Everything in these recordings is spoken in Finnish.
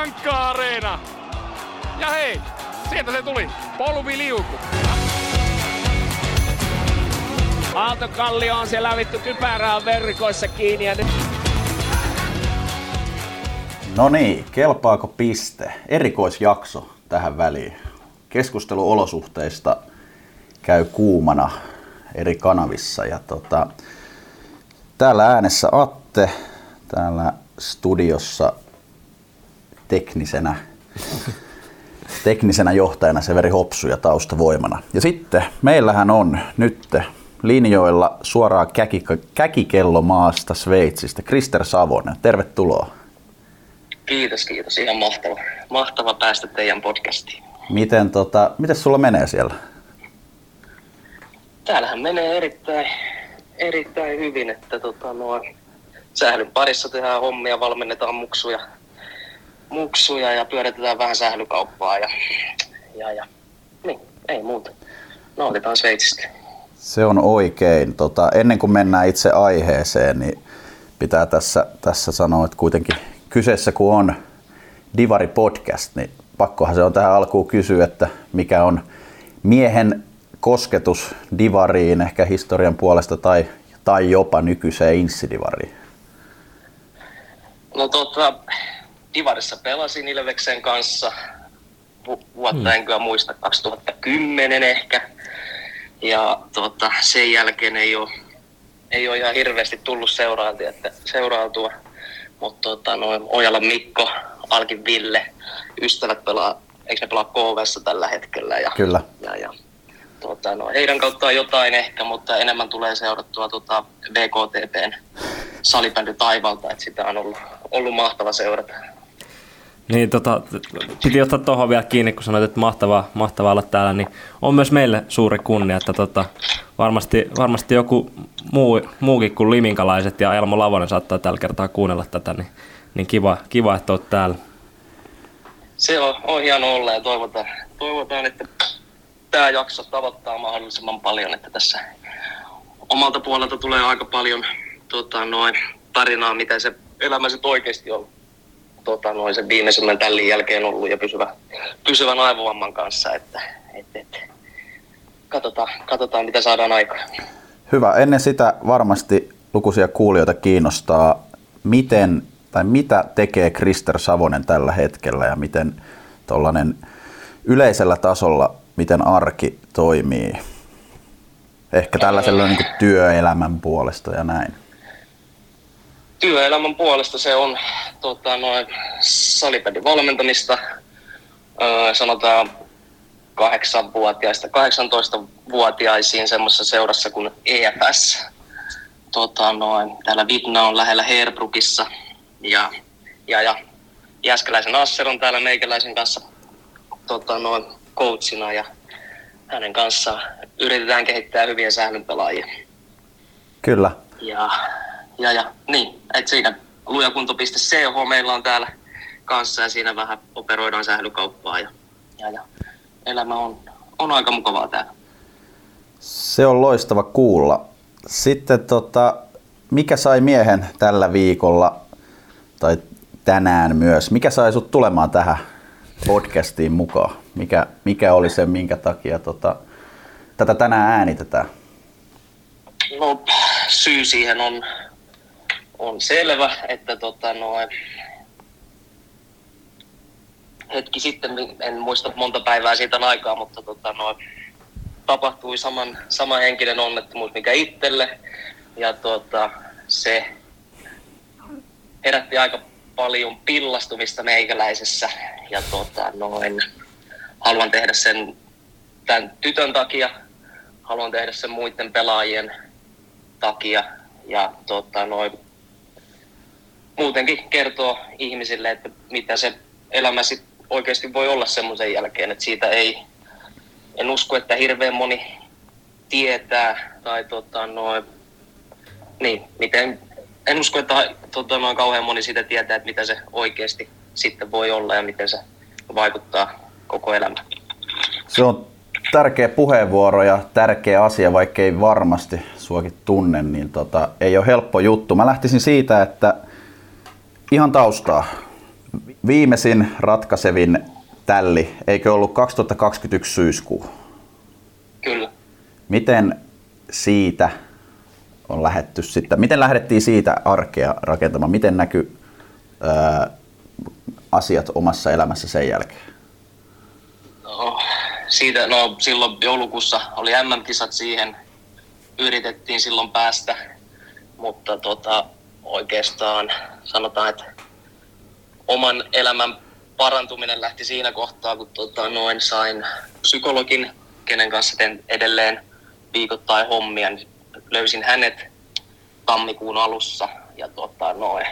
Sankka-areena. Ja hei, sieltä se tuli. Polvi liuku. Aaltokallio on siellä vittu kypärää verkoissa kiinni ja nyt No niin, kelpaako piste? Erikoisjakso tähän väliin. Keskustelu olosuhteista käy kuumana eri kanavissa. Ja tota, täällä äänessä Atte, täällä studiossa teknisenä, teknisenä johtajana Severi Hopsu ja taustavoimana. Ja sitten meillähän on nyt linjoilla suoraan käki, käkikello maasta Sveitsistä Krister Savonen. Tervetuloa. Kiitos, kiitos. Ihan mahtava, mahtava päästä teidän podcastiin. Miten, tota, miten sulla menee siellä? Täällähän menee erittäin, erittäin hyvin, että tota, nuo, sählyn parissa tehdään hommia, valmennetaan muksuja, muksuja ja pyöritetään vähän sählykauppaa ja, ja, ja niin, ei muuta. Nautitaan Sveitsistä. Se on oikein. Tota, ennen kuin mennään itse aiheeseen, niin pitää tässä, tässä sanoa, että kuitenkin kyseessä kun on Divari Podcast, niin pakkohan se on tähän alkuun kysyä, että mikä on miehen kosketus Divariin ehkä historian puolesta tai, tai jopa nykyiseen Inssidivariin? No tota, Divarissa pelasin Ilveksen kanssa vuotta, hmm. en kyllä muista, 2010 ehkä. Ja tota, sen jälkeen ei ole, ei ole ihan hirveästi tullut seuraantia, että seurautua. Mutta tota, noin Ojala Mikko, Alkin Ville, ystävät pelaa, eikö ne pelaa KVssa tällä hetkellä? Ja, Kyllä. Ja, ja, tota, no, heidän kauttaan jotain ehkä, mutta enemmän tulee seurattua tota, VKTPn salibändi taivalta, että sitä on ollut, ollut mahtava seurata. Niin, tota, piti ottaa tuohon vielä kiinni, kun sanoit, että mahtavaa, mahtavaa olla täällä, niin on myös meille suuri kunnia, että tota, varmasti, varmasti joku muu, muukin kuin liminkalaiset ja Elmo Lavonen saattaa tällä kertaa kuunnella tätä, niin, niin kiva, kiva, että olet täällä. Se on, on hieno olla ja toivotaan, toivotaan, että tämä jakso tavoittaa mahdollisimman paljon, että tässä omalta puolelta tulee aika paljon tota, noin, tarinaa, miten se elämä sitten oikeasti on tota, noin sen viimeisemmän tällin jälkeen ollut ja pysyvä, pysyvän aivovamman kanssa, että et, et, katsotaan, katsotaan, mitä saadaan aikaan. Hyvä. Ennen sitä varmasti lukuisia kuulijoita kiinnostaa, miten tai mitä tekee Krister Savonen tällä hetkellä ja miten tuollainen yleisellä tasolla, miten arki toimii. Ehkä tällaisella niin työelämän puolesta ja näin työelämän puolesta se on tota, noin salibändin valmentamista. Öö, sanotaan 8-vuotiaista 18-vuotiaisiin semmoisessa seurassa kuin EFS. Tota, noin, täällä Vidna on lähellä Herbrukissa ja, ja, ja Jäskeläisen Asser on täällä meikäläisen kanssa tota, noin, coachina ja hänen kanssaan yritetään kehittää hyviä sählynpelaajia. Kyllä. Ja ja, ja niin, että siinä lujakunto.ch meillä on täällä kanssa ja siinä vähän operoidaan sählykauppaa ja, ja, ja elämä on, on aika mukavaa täällä. Se on loistava kuulla. Sitten tota, mikä sai miehen tällä viikolla tai tänään myös, mikä sai sut tulemaan tähän podcastiin mukaan? Mikä, mikä oli se, minkä takia tota, tätä tänään äänitetään? No, syy siihen on on selvä, että tota, no, hetki sitten, en muista monta päivää siitä on aikaa, mutta tota, no, tapahtui saman, sama henkinen onnettomuus mikä itselle. Ja tota, se herätti aika paljon pillastumista meikäläisessä. Ja tota, noin, haluan tehdä sen tämän tytön takia, haluan tehdä sen muiden pelaajien takia. Ja tota, noin, muutenkin kertoo ihmisille, että mitä se elämä sit oikeasti voi olla semmoisen jälkeen, että siitä ei, en usko, että hirveän moni tietää tai tota, noin, niin, miten, en usko, että tota, noin kauhean moni siitä tietää, että mitä se oikeasti sitten voi olla ja miten se vaikuttaa koko elämään. Se on tärkeä puheenvuoro ja tärkeä asia, vaikka ei varmasti suakin tunne, niin tota, ei ole helppo juttu. Mä lähtisin siitä, että ihan taustaa. viimeisin ratkaisevin tälli, eikö ollut 2021 syyskuu? Kyllä. Miten siitä on lähetty sitten, miten lähdettiin siitä arkea rakentamaan, miten näkyy asiat omassa elämässä sen jälkeen? No, siitä, no, silloin joulukuussa oli MM-kisat siihen, yritettiin silloin päästä, mutta tota, oikeastaan sanotaan, että oman elämän parantuminen lähti siinä kohtaa, kun tota, noin sain psykologin, kenen kanssa teen edelleen viikoittain hommia, niin löysin hänet tammikuun alussa ja tota, noin,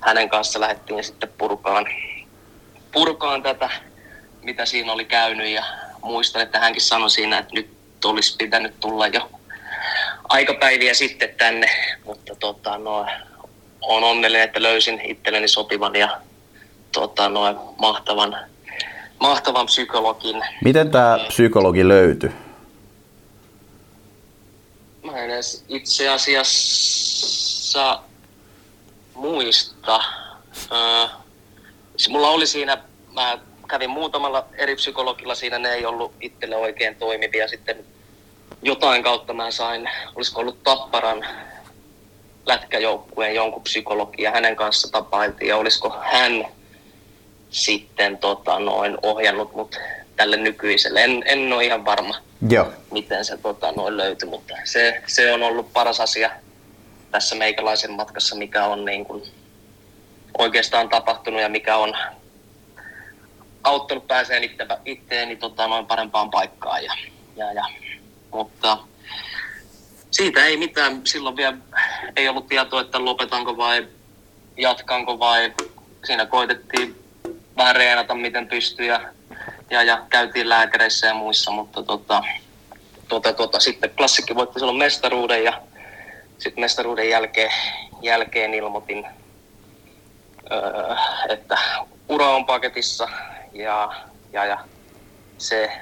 hänen kanssa lähdettiin sitten purkaan, purkaan tätä, mitä siinä oli käynyt ja muistan, että hänkin sanoi siinä, että nyt olisi pitänyt tulla jo aikapäiviä sitten tänne, mutta tota, no, on onnellinen, että löysin itselleni sopivan ja tota, no, mahtavan, mahtavan psykologin. Miten tämä psykologi löytyi? Mä en edes itse asiassa muista. Öö, mulla oli siinä, mä kävin muutamalla eri psykologilla siinä, ne ei ollut itselle oikein toimivia. Sitten jotain kautta mä sain, olisiko ollut Tapparan lätkäjoukkueen jonkun psykologi ja hänen kanssa tapailtiin ja olisiko hän sitten tota, noin ohjannut mut tälle nykyiselle. En, en ole ihan varma, Joo. miten se tota, noin löytyi, mutta se, se on ollut paras asia tässä meikäläisen matkassa, mikä on niin kuin oikeastaan tapahtunut ja mikä on auttanut pääseen itse, itteeni tota, noin parempaan paikkaan. Ja, ja, ja. Mutta siitä ei mitään. Silloin vielä ei ollut tietoa, että lopetanko vai jatkanko vai siinä koitettiin vähän reenata miten pystyy ja, ja, ja käytiin lääkäreissä ja muissa, mutta tota, tota, tota, sitten klassikki voitti silloin mestaruuden ja sitten mestaruuden jälkeen, jälkeen ilmoitin, öö, että ura on paketissa ja, ja, ja se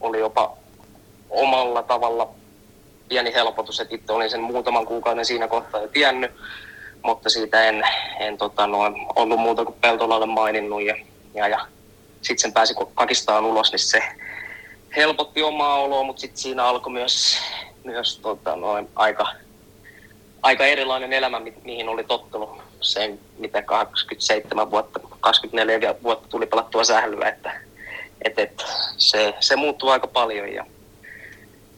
oli jopa omalla tavalla pieni helpotus, että itse olin sen muutaman kuukauden siinä kohtaa jo tiennyt, mutta siitä en, en tota, no, ollut muuta kuin Peltolalle maininnut ja, ja, ja sitten sen pääsi kakistaan ulos, niin se helpotti omaa oloa, mutta sitten siinä alkoi myös, myös tota, no, aika, aika erilainen elämä, mi- mihin oli tottunut. Sen, mitä 27 vuotta, 24 vuotta tuli pelattua sählyä, että et, et, se, se muuttuu aika paljon ja,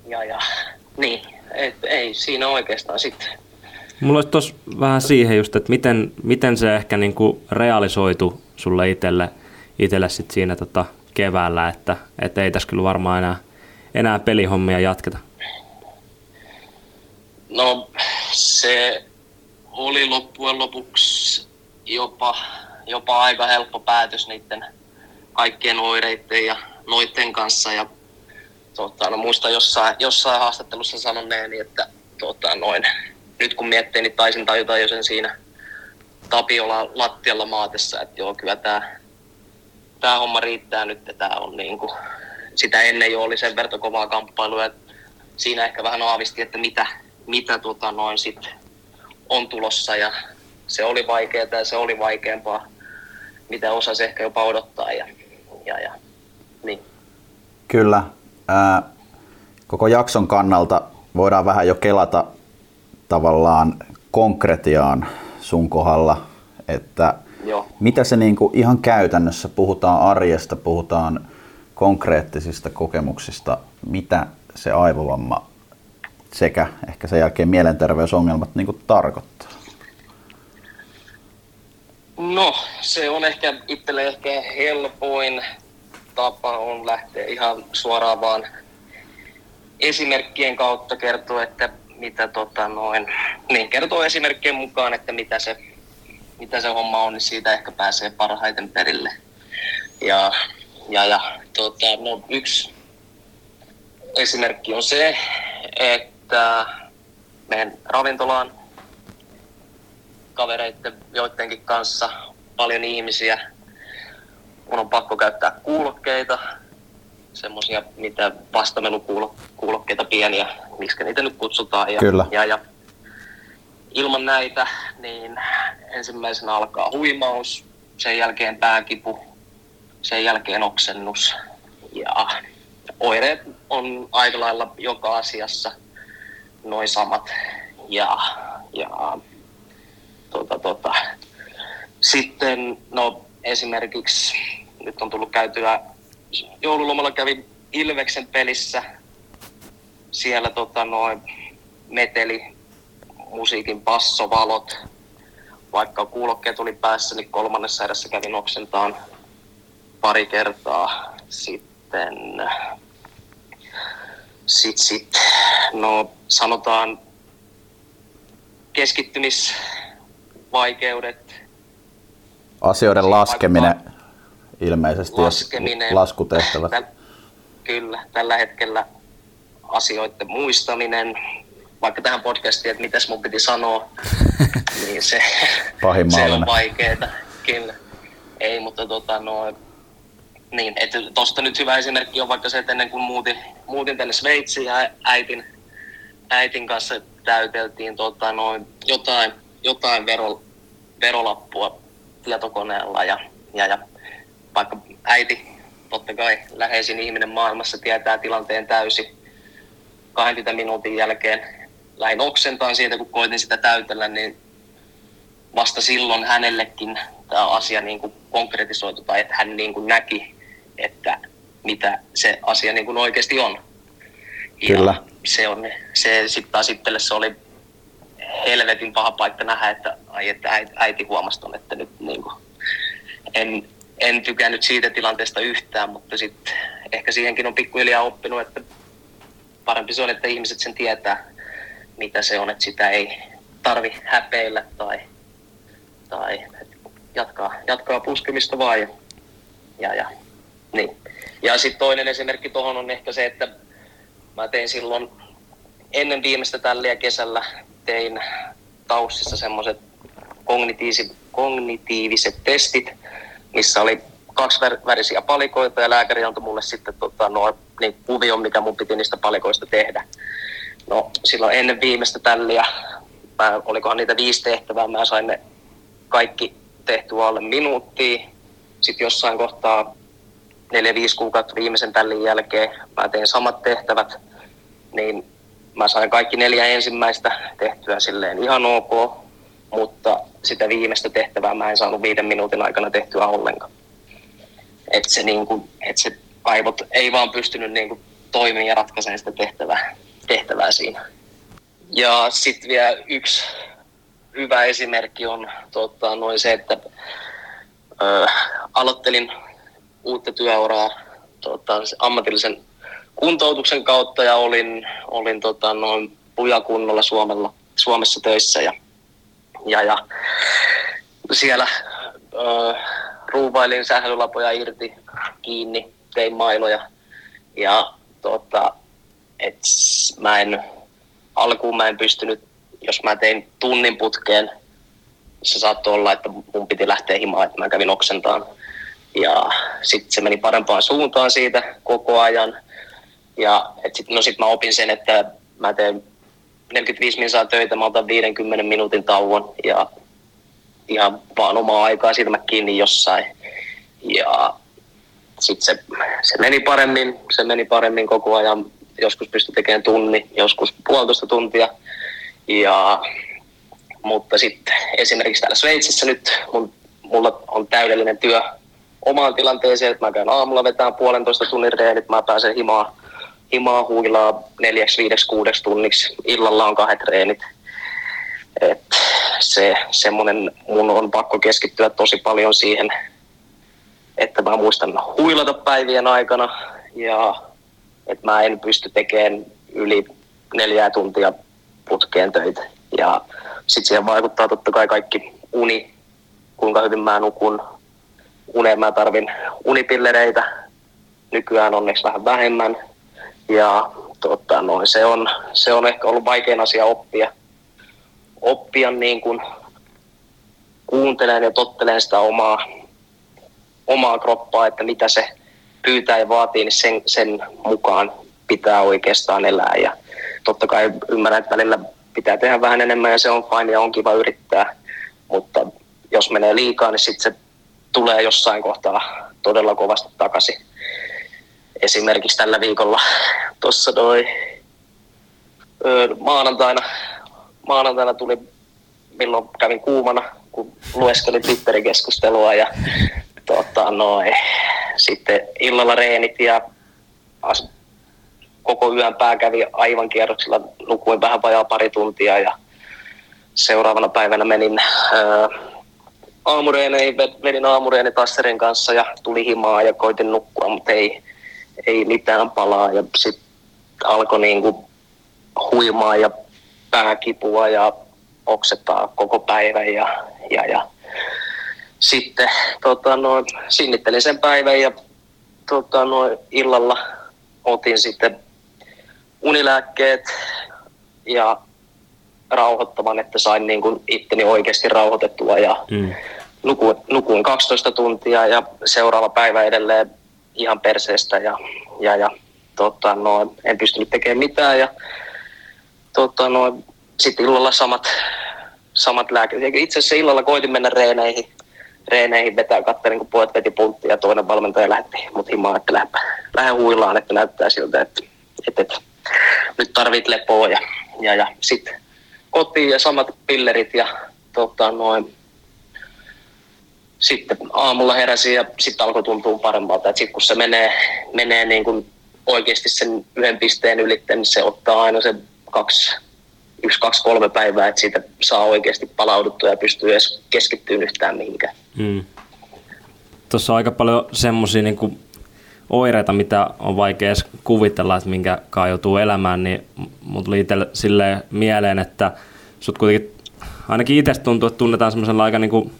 ja, ja niin, et, ei siinä oikeastaan sitten. Mulla olisi tuossa vähän siihen just, että miten, miten se ehkä niinku realisoitu sulle itselle, itselle sit siinä tota keväällä, että, että ei tässä kyllä varmaan enää, enää pelihommia jatketa. No se oli loppujen lopuksi jopa, jopa aika helppo päätös niiden kaikkien oireiden ja noiden kanssa. Ja, tota, no, muistan jossain, jossain haastattelussa sanoneeni, että tota, noin, nyt kun miettii, niin taisin tajuta jo sen siinä Tapiola lattialla maatessa, että joo, kyllä tämä tää homma riittää nyt, että tämä on niin kuin, sitä ennen jo oli sen verran kovaa kamppailua, että siinä ehkä vähän aavisti, että mitä, mitä tota noin sit on tulossa ja se oli vaikeaa ja se oli vaikeampaa, mitä osasi ehkä jopa odottaa ja, ja, ja niin. Kyllä. Ää, koko jakson kannalta voidaan vähän jo kelata tavallaan konkretiaan sun kohdalla, että Joo. mitä se niinku ihan käytännössä, puhutaan arjesta, puhutaan konkreettisista kokemuksista, mitä se aivovamma sekä ehkä sen jälkeen mielenterveysongelmat niinku tarkoittaa? No, se on ehkä itselle ehkä helpoin tapa on lähteä ihan suoraan vaan esimerkkien kautta kertoa, että mitä tota noin, niin kertoo esimerkkien mukaan, että mitä se, mitä se homma on, niin siitä ehkä pääsee parhaiten perille. Ja, ja, ja tota, no, yksi esimerkki on se, että menen ravintolaan kavereiden joidenkin kanssa, paljon ihmisiä. Mun on pakko käyttää kuulokkeita, semmoisia mitä vastamelukuulokkeita pieniä, miksi niitä nyt kutsutaan. Ja, Kyllä. Ja, ja ilman näitä, niin ensimmäisenä alkaa huimaus, sen jälkeen pääkipu, sen jälkeen oksennus ja oireet on aika lailla joka asiassa noin samat. Ja, ja tota, tota. sitten no, esimerkiksi nyt on tullut käytyä, joululomalla kävin Ilveksen pelissä, siellä tota, noin meteli, musiikin passovalot, vaikka kuulokkeet oli päässä, niin kolmannessa erässä kävin oksentaan pari kertaa. Sitten sit, sit, no sanotaan keskittymisvaikeudet. Asioiden laskeminen vaikka, ilmeisesti, laskeminen, laskutehtävät. Täl, kyllä, tällä hetkellä asioiden muistaminen, vaikka tähän podcastiin, että mitäs mun piti sanoa, niin se, se on vaikeeta. Kyllä. Ei, mutta tota, no, niin, että tosta nyt hyvä esimerkki on vaikka se, että ennen kuin muutin, muutin tänne Sveitsiin ja äitin, äitin kanssa täyteltiin tota, noin, jotain, jotain vero, verolappua tietokoneella ja, ja, ja vaikka äiti totta kai läheisin ihminen maailmassa tietää tilanteen täysin 20 minuutin jälkeen lähin oksentaan siitä, kun koitin sitä täytellä, niin vasta silloin hänellekin tämä asia niin kuin konkretisoitu tai että hän niin kuin näki, että mitä se asia niin kuin oikeasti on. Kyllä. Ja se on, se sitten taas itselle se oli helvetin paha paikka nähdä, että, ai, että äiti, äiti huomasi ton, että nyt niin kuin, en, en tykännyt siitä tilanteesta yhtään, mutta sitten ehkä siihenkin on pikkuhiljaa oppinut, että parempi se on, että ihmiset sen tietää, mitä se on, että sitä ei tarvi häpeillä tai, tai jatkaa, jatkaa puskemista vaan. Ja, ja, ja, niin. ja sitten toinen esimerkki tuohon on ehkä se, että mä tein silloin ennen viimeistä tälliä kesällä tein Taussissa semmoiset kognitiiviset, kognitiiviset testit, missä oli kaksi värisiä palikoita ja lääkäri antoi mulle sitten tota, no, niin kuvion, mikä mun piti niistä palikoista tehdä. No silloin ennen viimeistä tälliä, mä, olikohan niitä viisi tehtävää, mä sain ne kaikki tehtyä alle minuuttia. Sitten jossain kohtaa neljä 5 kuukautta viimeisen tällin jälkeen mä tein samat tehtävät, niin mä sain kaikki neljä ensimmäistä tehtyä silleen ihan ok, mutta sitä viimeistä tehtävää mä en saanut viiden minuutin aikana tehtyä ollenkaan. Että se, niin kuin, et se aivot ei vaan pystynyt niin kuin, toimimaan ja ratkaisemaan sitä tehtävää, tehtävää siinä. Ja sitten vielä yksi hyvä esimerkki on tota, noin se, että ö, aloittelin uutta työuraa tota, ammatillisen kuntoutuksen kautta ja olin, olin tota, noin pujakunnolla Suomella, Suomessa töissä ja, ja, ja siellä ö, ruuvailin sählylapoja irti kiinni, tein mailoja ja tota, et mä en, alkuun mä en pystynyt, jos mä tein tunnin putkeen, se saattoi olla, että mun piti lähteä himaan, että mä kävin oksentaan. Ja sitten se meni parempaan suuntaan siitä koko ajan. Ja sitten no sit mä opin sen, että mä teen 45 minuuttia töitä, mä otan 50 minuutin tauon ja ihan vaan omaa aikaa silmä kiinni jossain. Ja sitten se, se, meni paremmin, se meni paremmin koko ajan. Joskus pystyi tekemään tunni, joskus puolitoista tuntia. Ja, mutta sitten esimerkiksi täällä Sveitsissä nyt mun, mulla on täydellinen työ omaan tilanteeseen, että mä käyn aamulla vetään puolentoista tunnin reenit, mä pääsen himaa, himaa huilaa neljäksi, viideksi, kuudeksi tunniksi. Illalla on kahdet reenit. Et se semmonen, mun on pakko keskittyä tosi paljon siihen, että mä muistan huilata päivien aikana ja että mä en pysty tekemään yli neljää tuntia putkeen töitä. Ja sitten siihen vaikuttaa totta kai kaikki uni, kuinka hyvin mä nukun. Uneen mä tarvin unipillereitä, nykyään onneksi vähän vähemmän. Ja tota, noin, se, on, se on ehkä ollut vaikein asia oppia. Oppia niin kuin kuuntelen ja tottelen sitä omaa, omaa kroppaa, että mitä se pyytää ja vaatii, niin sen, sen mukaan pitää oikeastaan elää. Ja totta kai ymmärrän, että välillä pitää tehdä vähän enemmän ja se on fine ja on kiva yrittää, mutta jos menee liikaa, niin sitten se tulee jossain kohtaa todella kovasti takaisin. Esimerkiksi tällä viikolla tuossa noin maanantaina, maanantaina tuli, milloin kävin kuumana, kun lueskelin Twitterin keskustelua ja tota, noin, sitten illalla reenit ja as, koko yön pää kävi aivan kierroksilla, nukuin vähän vajaa pari tuntia ja seuraavana päivänä menin ää, aamureeneihin, vedin aamureeni Tasserin kanssa ja tuli himaa ja koitin nukkua, mutta ei, ei mitään palaa ja sitten alkoi niinku huimaa ja pääkipua ja oksettaa koko päivän ja, ja, ja sitten tota, no, sinnittelin sen päivän ja tota, no, illalla otin sitten unilääkkeet ja rauhoittavan, että sain niin kuin itteni oikeasti rauhoitettua ja mm. nukuin, nukuin 12 tuntia ja seuraava päivä edelleen ihan perseestä ja, ja, ja tota, no, en pystynyt tekemään mitään ja tota, no, sitten illalla samat, samat lääkkeet. Itse asiassa illalla koitin mennä reeneihin, reeneihin vetää, katselin kun pojat veti punttia ja toinen valmentaja lähti mut himaan, että lähde, lähde huilaan, että näyttää siltä, että, että, että nyt tarvit lepoa ja, ja, ja sitten kotiin ja samat pillerit ja tota, noin, sitten aamulla heräsin ja sitten alkoi tuntua paremmalta. Sitten kun se menee, menee niin kuin oikeasti sen yhden pisteen ylitte, niin se ottaa aina se kaksi, yksi, kaksi, kolme päivää, että siitä saa oikeasti palauduttua ja pystyy edes keskittymään yhtään mihinkään. Hmm. Tuossa on aika paljon semmoisia niin oireita, mitä on vaikea edes kuvitella, että minkä joutuu elämään, niin mut tuli itselle mieleen, että sut kuitenkin ainakin itse tuntuu, että tunnetaan semmoisella aika niin kuin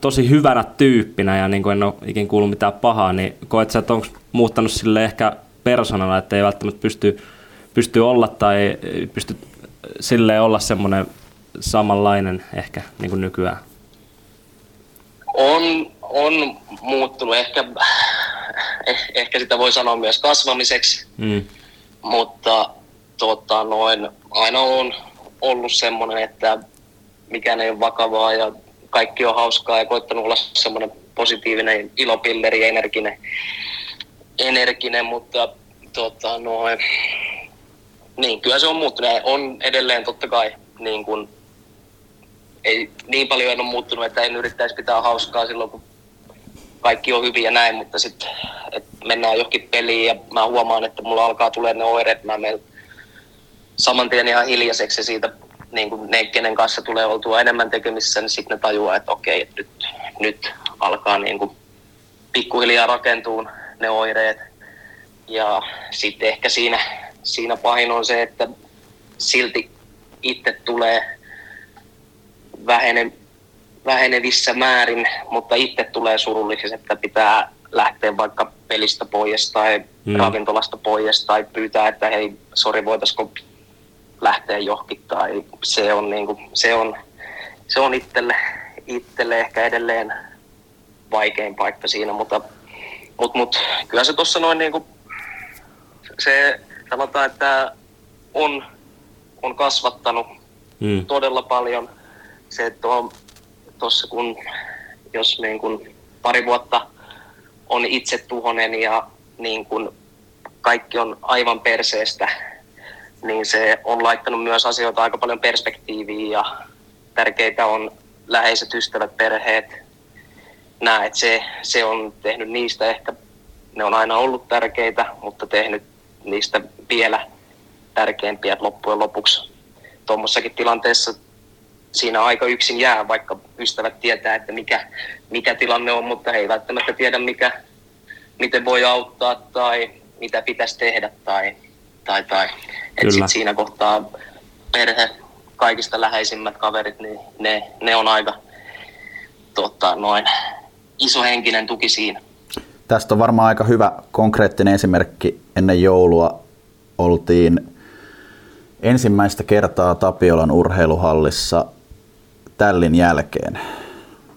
tosi hyvänä tyyppinä ja niin kuin en ole ikin kuullut mitään pahaa, niin koet sä, että onko muuttanut sille ehkä persoonalla, että ei välttämättä pysty, pysty olla tai pysty sille olla semmoinen samanlainen ehkä niin kuin nykyään? On, on muuttunut. Ehkä, eh, ehkä sitä voi sanoa myös kasvamiseksi, mm. mutta tota, noin, aina on ollut semmoinen, että mikään ei ole vakavaa ja kaikki on hauskaa ja koittanut olla semmoinen positiivinen ilopilleri, energinen, energinen mutta tota, noin, niin, kyllä se on muuttunut. On edelleen totta kai niin kuin, ei niin paljon en ole muuttunut, että en yrittäisi pitää hauskaa silloin, kun kaikki on hyviä ja näin, mutta sitten mennään johonkin peliin ja mä huomaan, että mulla alkaa tulee ne oireet, mä menen saman tien ihan hiljaiseksi ja siitä niin kuin ne, kenen kanssa tulee oltua enemmän tekemissä, niin sitten ne tajuaa, että okei, että nyt, nyt alkaa niin kuin pikkuhiljaa rakentua ne oireet. Ja sitten ehkä siinä, siinä pahin on se, että silti itse tulee vähene, vähenevissä määrin, mutta itse tulee surulliseksi, että pitää lähteä vaikka pelistä pois tai mm. ravintolasta pois tai pyytää, että hei, sori, voitaisiko lähteä johonkin tai se on, niin kuin, se on, se on itselle, itselle ehkä edelleen vaikein paikka siinä, mutta mut, mut, kyllä se tuossa noin niin kuin, se sanotaan, että on, on kasvattanut mm. todella paljon. Se, että on tuossa kun, jos niin kuin pari vuotta on itse tuhonen ja niin kuin kaikki on aivan perseestä, niin se on laittanut myös asioita aika paljon perspektiiviin ja tärkeitä on läheiset ystävät, perheet. Nämä, että se, se on tehnyt niistä ehkä, ne on aina ollut tärkeitä, mutta tehnyt niistä vielä tärkeimpiä loppujen lopuksi. Tuommoissakin tilanteessa siinä aika yksin jää, vaikka ystävät tietää, että mikä, mikä tilanne on, mutta he ei välttämättä tiedä, mikä, miten voi auttaa tai mitä pitäisi tehdä tai, tai, tai. Et sit siinä kohtaa perhe, kaikista läheisimmät kaverit, niin ne, ne on aika tota, noin, iso henkinen tuki siinä. Tästä on varmaan aika hyvä konkreettinen esimerkki. Ennen joulua oltiin ensimmäistä kertaa Tapiolan urheiluhallissa tällin jälkeen.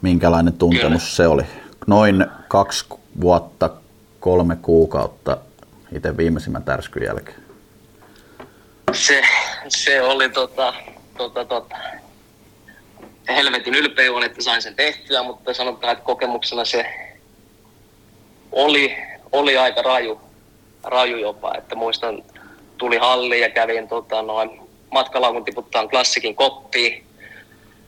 Minkälainen tuntemus Kyllä. se oli? Noin kaksi vuotta, kolme kuukautta itse viimeisimmän tärskyn jälkeen se, se oli tota, tota, tota, helvetin ylpeä on, että sain sen tehtyä, mutta sanotaan, että kokemuksena se oli, oli aika raju, raju jopa. Että muistan, tuli halli ja kävin tota, noin matkalaukun tiputtaan klassikin koppiin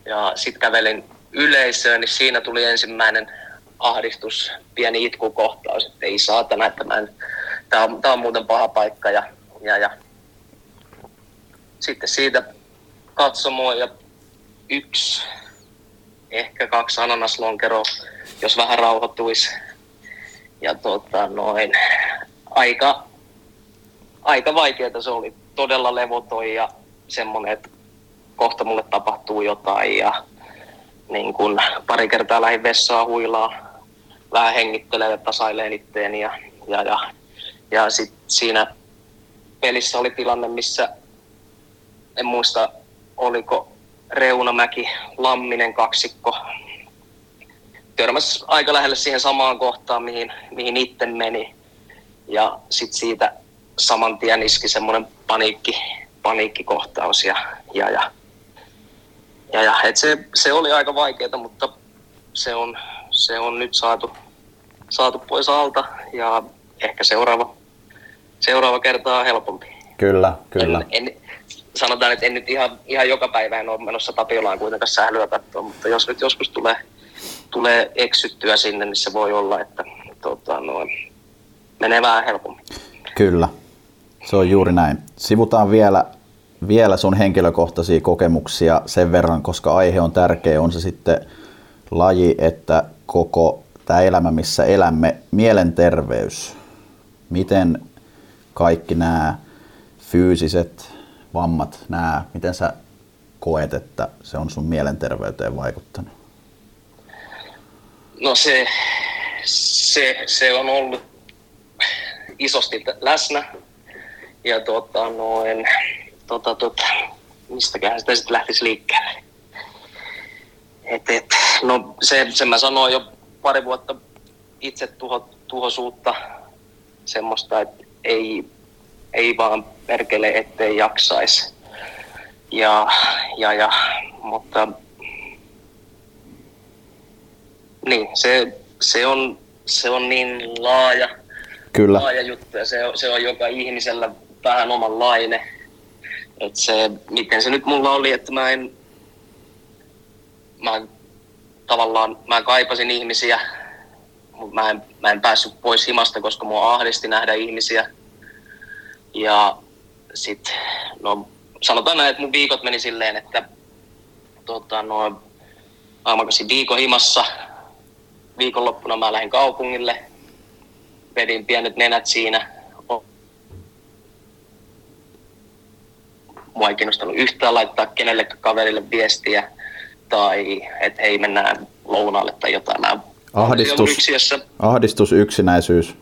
ja sitten kävelin yleisöön, niin siinä tuli ensimmäinen ahdistus, pieni itkukohtaus, että ei saatana, että mä en, tää on, on muuten paha paikka ja, ja, ja sitten siitä katsomoa ja yksi, ehkä kaksi ananaslonkeroa, jos vähän rauhoittuisi. Ja tota, noin, aika, aika vaikeaa se oli. Todella levoton ja semmoinen, että kohta mulle tapahtuu jotain ja niin kun pari kertaa lähdin vessaan huilaa, vähän hengittelee ja tasailee itteeni ja, ja, ja, ja sit siinä pelissä oli tilanne, missä en muista oliko Reunamäki, Lamminen kaksikko. Törmäs aika lähelle siihen samaan kohtaan, mihin, mihin itse meni. Ja sitten siitä saman tien iski semmoinen paniikki, paniikkikohtaus. Ja, ja, ja, ja, ja et se, se, oli aika vaikeaa, mutta se on, se on nyt saatu, saatu pois alta ja ehkä seuraava, seuraava kerta on helpompi. Kyllä, kyllä. En, en, sanotaan, että en nyt ihan, ihan joka päivä en ole menossa Tapiolaan kuitenkaan sählyä katsoa, mutta jos nyt joskus tulee, tulee eksyttyä sinne, niin se voi olla, että tota, noin, menee vähän helpommin. Kyllä, se on juuri näin. Sivutaan vielä, vielä sun henkilökohtaisia kokemuksia sen verran, koska aihe on tärkeä, on se sitten laji, että koko tämä elämä, missä elämme, mielenterveys. Miten kaikki nämä fyysiset, vammat, nämä, miten sä koet, että se on sun mielenterveyteen vaikuttanut? No se, se, se on ollut isosti läsnä. Ja tota, noin, tota, tota, mistäköhän sitä sitten lähtisi liikkeelle. Et, et, no se, sen mä sanoin jo pari vuotta itse tuho, tuhosuutta, semmoista, että ei, ei vaan perkele, ettei jaksaisi. Ja, ja, ja, mutta niin, se, se, on, se on niin laaja, Kyllä. laaja juttu ja se on, se on joka ihmisellä vähän omanlainen. Et se, miten se nyt mulla oli, että mä en, mä tavallaan, mä kaipasin ihmisiä, mutta mä en, mä en päässyt pois himasta, koska mua ahdisti nähdä ihmisiä. Ja sit, no sanotaan näin, että mun viikot meni silleen, että tota, no, mä makasin viikon himassa, viikonloppuna mä lähdin kaupungille, vedin pienet nenät siinä. Mua ei kiinnostanut yhtään laittaa kenellekään kaverille viestiä tai että hei mennään lounaalle tai jotain. Ahdistus, yksiössä ahdistus, yksinäisyys.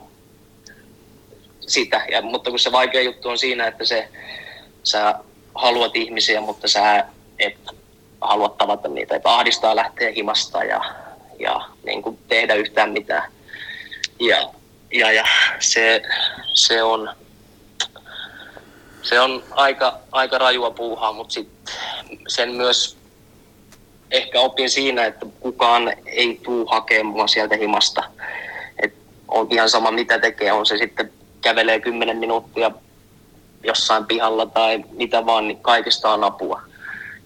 Sitä, ja, mutta kun se vaikea juttu on siinä, että se, sä haluat ihmisiä, mutta sä et halua tavata niitä, että ahdistaa lähteä himasta ja, ja niin kuin tehdä yhtään mitään. Ja, ja, ja se, se, on, se on aika, aika rajua puuhaa, mutta sit sen myös ehkä opin siinä, että kukaan ei tuu hakemaan sieltä himasta. Et on ihan sama mitä tekee, on se sitten kävelee 10 minuuttia jossain pihalla tai mitä vaan, niin kaikista on apua.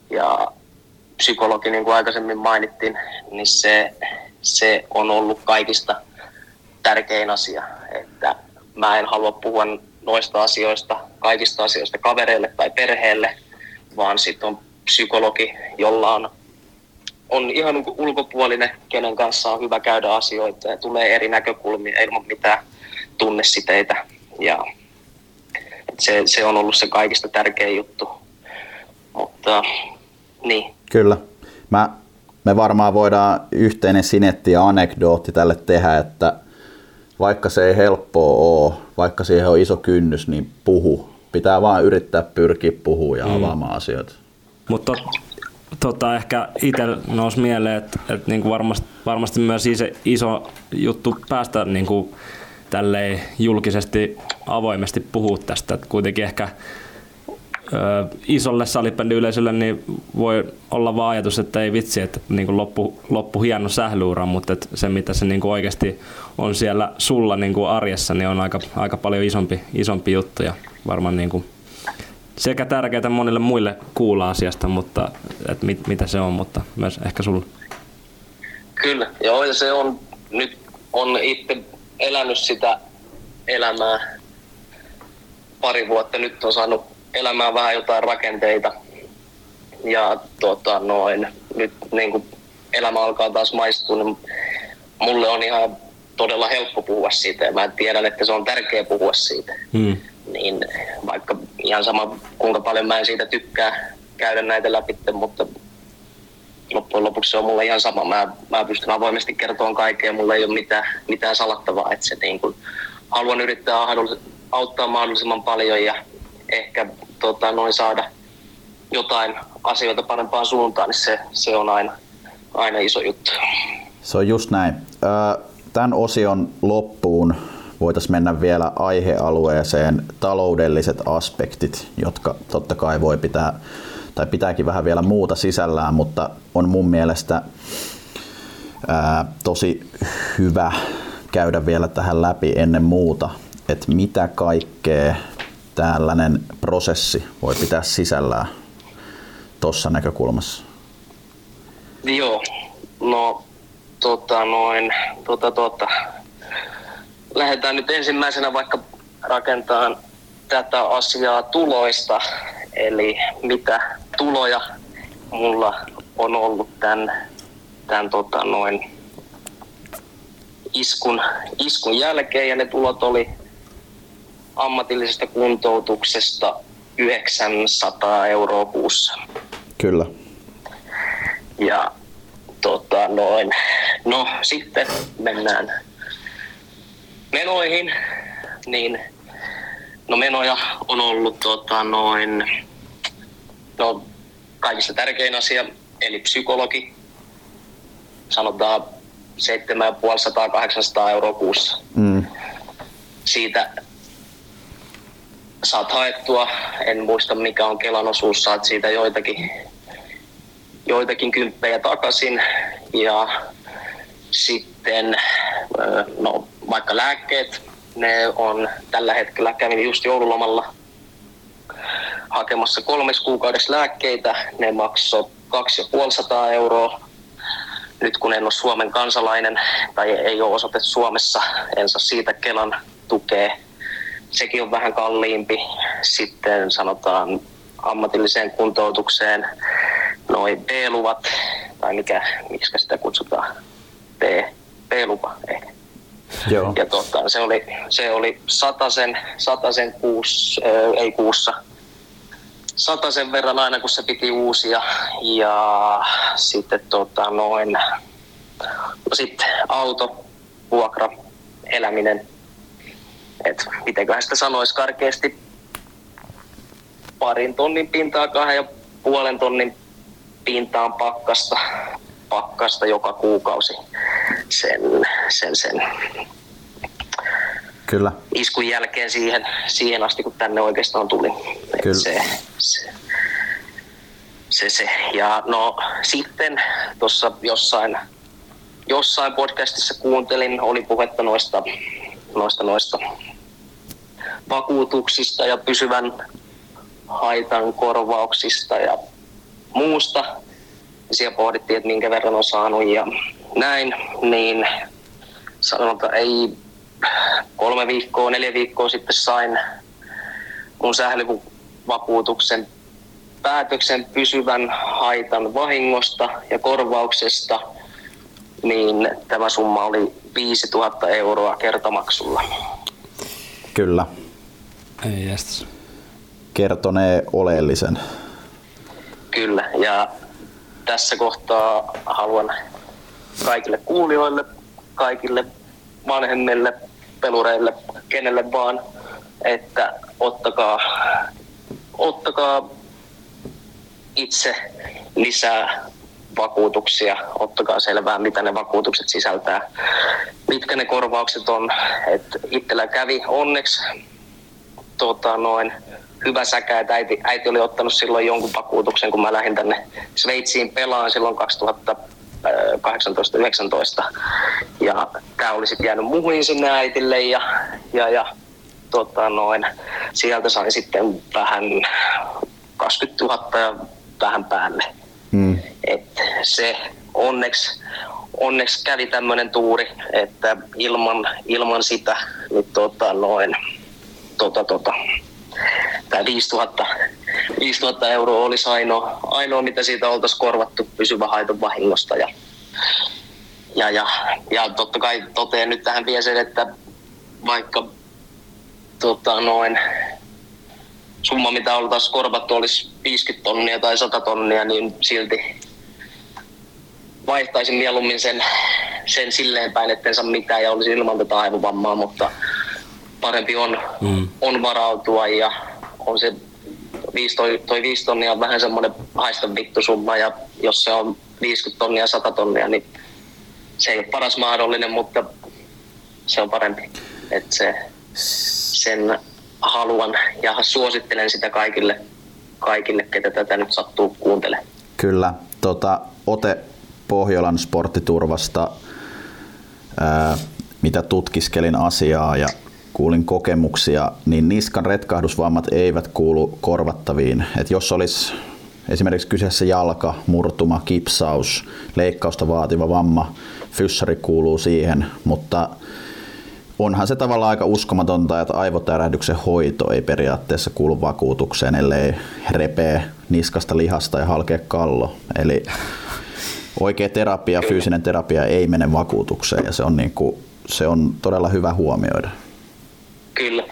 Ja psykologi, niin kuin aikaisemmin mainittiin, niin se, se on ollut kaikista tärkein asia. Että mä en halua puhua noista asioista, kaikista asioista kavereille tai perheelle, vaan sitten on psykologi, jolla on, on ihan ulkopuolinen, kenen kanssa on hyvä käydä asioita ja tulee eri näkökulmia ilman mitään tunnesiteitä. Ja se, se on ollut se kaikista tärkein juttu. Mutta niin. Kyllä. Mä, me varmaan voidaan yhteinen sinetti ja anekdootti tälle tehdä, että vaikka se ei helppoa ole, vaikka siihen on iso kynnys, niin puhu. Pitää vaan yrittää pyrkiä puhua ja avaamaan mm. asioita. Mutta tota, ehkä itse nousi mieleen, että, että niin kuin varmasti, varmasti myös iso, iso juttu päästä niin kuin tälleen julkisesti avoimesti puhua tästä. Että kuitenkin ehkä isolle salibändiyleisölle niin voi olla vaan ajatus, että ei vitsi, että niin kuin loppu, loppu hieno sählyura, mutta että se mitä se niin kuin oikeasti on siellä sulla niin kuin arjessa, niin on aika, aika paljon isompi, isompi juttu ja varmaan niin kuin sekä tärkeää monille muille kuulla asiasta, mutta että mit, mitä se on, mutta myös ehkä sulla. Kyllä, joo ja se on nyt on itse elänyt sitä elämää pari vuotta. Nyt on saanut elämään vähän jotain rakenteita. Ja tota, noin, nyt niin kuin elämä alkaa taas maistua, niin mulle on ihan todella helppo puhua siitä ja mä tiedän, että se on tärkeä puhua siitä. Hmm. Niin vaikka ihan sama kuinka paljon mä en siitä tykkää käydä näitä läpi, mutta loppujen lopuksi se on mulle ihan sama. Mä, mä pystyn avoimesti kertomaan kaikkea, mulla ei ole mitään, mitään salattavaa. Että se niin kuin, haluan yrittää auttaa mahdollisimman paljon ja ehkä tota, noin saada jotain asioita parempaan suuntaan, niin se, se on aina, aina iso juttu. Se on just näin. Tämän osion loppuun voitaisiin mennä vielä aihealueeseen taloudelliset aspektit, jotka totta kai voi pitää tai pitääkin vähän vielä muuta sisällään, mutta on mun mielestä ää, tosi hyvä käydä vielä tähän läpi ennen muuta, että mitä kaikkea tällainen prosessi voi pitää sisällään tuossa näkökulmassa? Joo, no tota noin, tota, tota. lähdetään nyt ensimmäisenä vaikka rakentamaan tätä asiaa tuloista, eli mitä tuloja mulla on ollut tämän, tämän tota noin iskun, iskun jälkeen ja ne tulot oli ammatillisesta kuntoutuksesta 900 euroa kuussa. Kyllä. Ja tota noin, no sitten mennään menoihin, niin no menoja on ollut tota noin, no kaikista tärkein asia, eli psykologi, sanotaan 7500-800 euroa kuussa. Mm. Siitä saat haettua, en muista mikä on Kelan osuus, saat siitä joitakin, joitakin kymppejä takaisin. Ja sitten no, vaikka lääkkeet, ne on tällä hetkellä, kävin just joululomalla hakemassa kolmes kuukaudessa lääkkeitä, ne maksoi 2500 euroa. Nyt kun en ole Suomen kansalainen tai ei ole osoite Suomessa, en saa siitä Kelan tukea sekin on vähän kalliimpi. Sitten sanotaan ammatilliseen kuntoutukseen noin B-luvat, tai mikä, miksi sitä kutsutaan, B, B-lupa ehkä. Joo. Ja tota, se oli, se oli satasen, satasen kuus, äh, ei kuussa, satasen verran aina kun se piti uusia. Ja sitten tota, noin, no sitten auto, vuokra, eläminen, et mitenköhän sitä sanoisi karkeasti parin tonnin pintaa, kahden ja puolen tonnin pintaan pakkasta, pakkasta joka kuukausi sen, sen, sen Kyllä. iskun jälkeen siihen, siihen asti, kun tänne oikeastaan tuli. Kyllä. Se, se, se, se. Ja no sitten tuossa jossain, jossain podcastissa kuuntelin, oli puhetta noista, noista, noista vakuutuksista ja pysyvän haitan korvauksista ja muusta. Siellä pohdittiin, että minkä verran on saanut ja näin, niin sanotaan, ei kolme viikkoa, neljä viikkoa sitten sain mun sählyvakuutuksen päätöksen pysyvän haitan vahingosta ja korvauksesta, niin tämä summa oli 5000 euroa kertamaksulla. Kyllä. Ei jästäs. Kertonee oleellisen. Kyllä, ja tässä kohtaa haluan kaikille kuulijoille, kaikille vanhemmille, pelureille, kenelle vaan, että ottakaa, ottakaa itse lisää vakuutuksia, ottakaa selvää, mitä ne vakuutukset sisältää, mitkä ne korvaukset on. Et itsellä kävi onneksi tota, noin hyvä säkä, että äiti, äiti oli ottanut silloin jonkun vakuutuksen, kun mä lähdin tänne Sveitsiin pelaan silloin 2018-19. Ja tämä oli sitten jäänyt muihin sinne äitille ja, ja, ja tota noin, sieltä sain sitten vähän 20 000 ja vähän päälle. Mm. Et se onneksi, onneksi kävi tämmöinen tuuri, että ilman, ilman sitä niin tota noin, tota, tota, tämä 5000, 5000 euroa olisi ainoa, ainoa, mitä siitä oltaisiin korvattu pysyvä haiton vahingosta. Ja, ja, ja, ja totta kai toteen nyt tähän vielä sen, että vaikka tota, noin, summa, mitä oltaisiin korvattu, olisi 50 tonnia tai 100 tonnia, niin silti vaihtaisin mieluummin sen, sen silleen päin, etten saa mitään ja olisi ilman tätä aivovammaa, mutta parempi on, mm. on varautua ja on se viisi, toi, toi 5 tonnia on vähän semmoinen haista vittu summa ja jos se on 50 tonnia, 100 tonnia, niin se ei ole paras mahdollinen, mutta se on parempi. että se, sen haluan ja suosittelen sitä kaikille, kaikille ketä tätä nyt sattuu kuuntele. Kyllä. Tota, ote Pohjolan sporttiturvasta, ää, mitä tutkiskelin asiaa ja kuulin kokemuksia, niin niskan retkahdusvammat eivät kuulu korvattaviin. Et jos olisi esimerkiksi kyseessä jalka, murtuma, kipsaus, leikkausta vaativa vamma, fyssari kuuluu siihen, mutta onhan se tavallaan aika uskomatonta, että aivotärähdyksen hoito ei periaatteessa kuulu vakuutukseen, ellei repee niskasta lihasta ja halkea kallo. Eli oikea terapia, fyysinen terapia ei mene vakuutukseen ja se on, niin kuin, se on todella hyvä huomioida. Kyllä,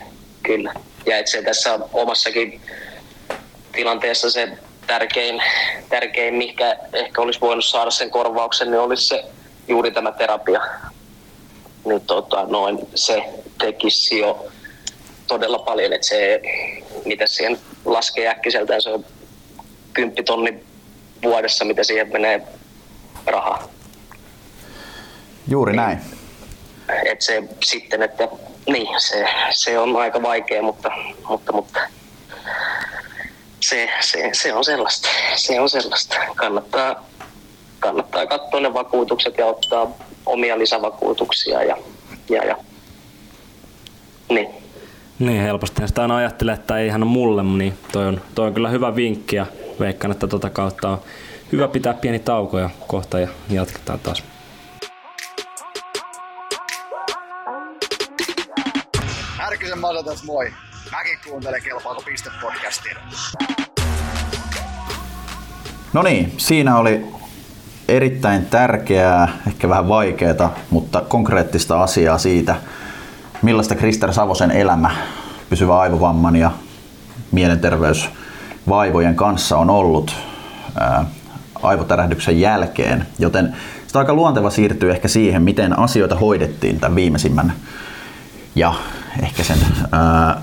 kyllä. Ja että se tässä omassakin tilanteessa se tärkein, tärkein, mikä ehkä olisi voinut saada sen korvauksen, niin olisi se juuri tämä terapia. Niin tota, noin, se tekisi jo todella paljon, että se, mitä siihen laskee äkkiseltään, se on kymppitonni vuodessa, mitä siihen menee rahaa. Juuri näin. Et se sitten, että niin, se, se on aika vaikea, mutta, mutta, mutta se, se, se, on sellaista. Se on sellaista. Kannattaa, kannattaa katsoa ne vakuutukset ja ottaa omia lisävakuutuksia ja, ja, ja niin. Niin, helposti sitä aina ajattelee, että ei ihan mulle, niin toi on, toi on kyllä hyvä vinkki ja veikkaan, että tota kautta on hyvä pitää pieni tauko ja kohta ja jatketaan taas. Masa tässä moi. Mäkin kuuntelen Kelpaako piste podcastia. No niin, siinä oli erittäin tärkeää, ehkä vähän vaikeaa, mutta konkreettista asiaa siitä, millaista Krister Savosen elämä pysyvä aivovamman ja mielenterveysvaivojen kanssa on ollut aivotärähdyksen jälkeen, joten sitä aika luonteva siirtyä ehkä siihen, miten asioita hoidettiin tämän viimeisimmän ja ehkä sen ää,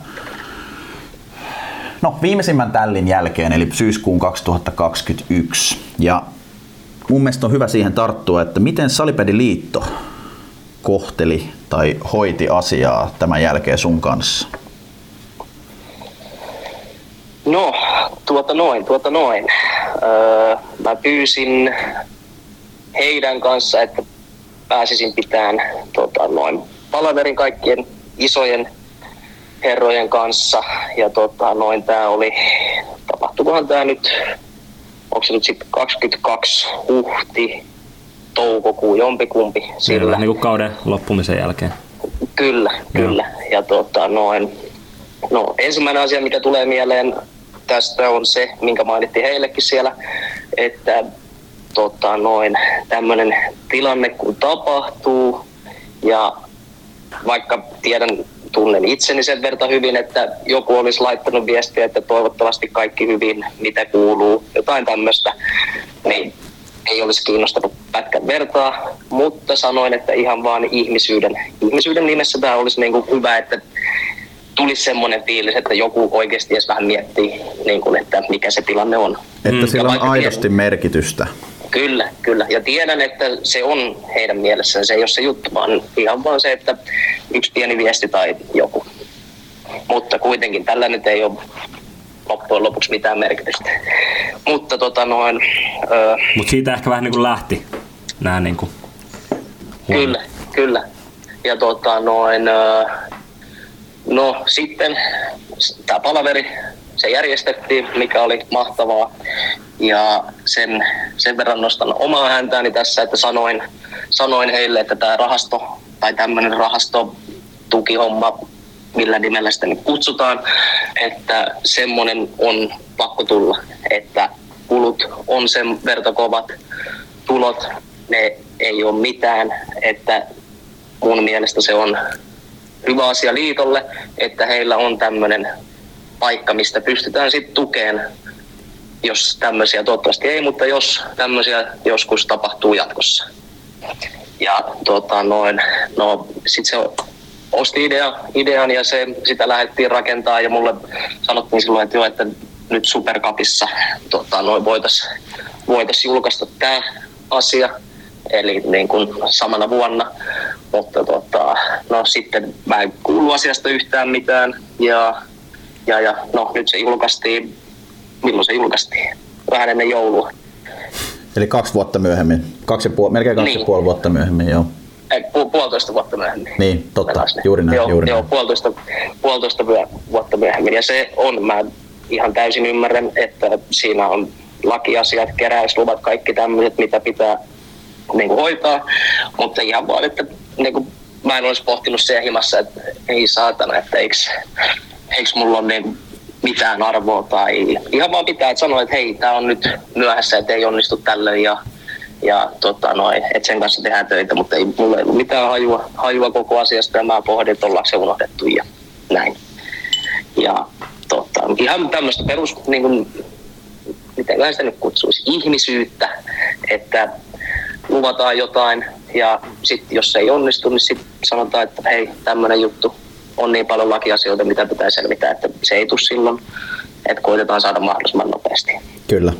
no, viimeisimmän tällin jälkeen, eli syyskuun 2021. Ja mun mielestä on hyvä siihen tarttua, että miten Salipediliitto kohteli tai hoiti asiaa tämän jälkeen sun kanssa? No, tuota noin, tuota noin. Öö, mä pyysin heidän kanssa, että pääsisin pitämään tota, noin palaverin kaikkien isojen herrojen kanssa. Ja tota, noin tää oli, tapahtukohan tää nyt, onko se nyt sitten 22 huhti, toukokuu, jompikumpi. Sillä. Niin kuin kauden loppumisen jälkeen. Kyllä, kyllä. Joo. Ja tota, noin, no, ensimmäinen asia, mikä tulee mieleen tästä on se, minkä mainittiin heillekin siellä, että tota, noin tämmöinen tilanne kun tapahtuu ja vaikka tiedän, tunnen itseni sen verta hyvin, että joku olisi laittanut viestiä, että toivottavasti kaikki hyvin, mitä kuuluu, jotain tämmöistä, niin ei olisi kiinnostanut pätkän vertaa, mutta sanoin, että ihan vaan ihmisyyden, ihmisyyden nimessä tämä olisi niin kuin hyvä, että tulisi semmoinen fiilis, että joku oikeasti edes vähän miettii, niin kuin, että mikä se tilanne on. Että mm. sillä on aidosti tiedän, merkitystä. Kyllä, kyllä. Ja tiedän, että se on heidän mielessään. Se ei ole se juttu, vaan ihan vaan se, että yksi pieni viesti tai joku. Mutta kuitenkin tällä nyt ei ole loppujen lopuksi mitään merkitystä. Mutta tota noin, öö, Mutta siitä ehkä vähän niin kuin lähti nämä niin kuin Kyllä, kyllä. Ja tota noin, öö, no sitten tämä palaveri, se järjestettiin, mikä oli mahtavaa. Ja sen, sen verran nostan omaa häntääni tässä, että sanoin, sanoin heille, että tämä rahasto tai tämmöinen rahasto tukihomma, millä nimellä sitä nyt kutsutaan, että semmoinen on pakko tulla, että kulut on sen verta kovat, tulot, ne ei ole mitään, että mun mielestä se on hyvä asia liitolle, että heillä on tämmöinen paikka, mistä pystytään sitten tukeen, jos tämmöisiä, toivottavasti ei, mutta jos tämmöisiä joskus tapahtuu jatkossa. Ja tota, noin, no sit se osti idea, idean ja se, sitä lähdettiin rakentaa ja mulle sanottiin silloin, että joo, että nyt Supercupissa tota, noin voitaisiin voitais julkaista tämä asia, eli niin kuin samana vuonna. Mutta tota, no sitten mä en kuulu asiasta yhtään mitään ja, ja, ja no nyt se julkaistiin, milloin se julkaistiin? Vähän ennen joulua. Eli kaksi vuotta myöhemmin, kaksi ja puoli, melkein kaksi Niin. ja puoli vuotta myöhemmin, joo. Ei, pu- puolitoista vuotta myöhemmin. Niin, totta, Pelas juuri näin, joo, juuri joo, näin. Puolitoista, puolitoista vuotta myöhemmin. Ja se on, mä ihan täysin ymmärrän, että siinä on lakiasiat, keräysluvat, kaikki tämmöiset, mitä pitää niin kuin hoitaa. Mutta ihan vaan, että niin kuin, mä en olisi pohtinut siellä himassa, että ei saatana, että eikö, eikö mulla ole niin mitään arvoa tai ihan vaan pitää että sanoa, että hei, tämä on nyt myöhässä, että ei onnistu tällöin ja ja tota noin, että sen kanssa tehdään töitä, mutta ei mulla ei ollut mitään hajua, hajua koko asiasta ja mä pohdin, että ollaanko se unohdettu ja näin. Ja tota, ihan tämmöistä perus, niin kuin, miten sitä nyt kutsuisi, ihmisyyttä, että luvataan jotain ja sitten jos se ei onnistu, niin sitten sanotaan, että hei, tämmöinen juttu on niin paljon lakiasioita, mitä pitää selvitä, että se ei tule silloin, että koitetaan saada mahdollisimman nopeasti Kyllä.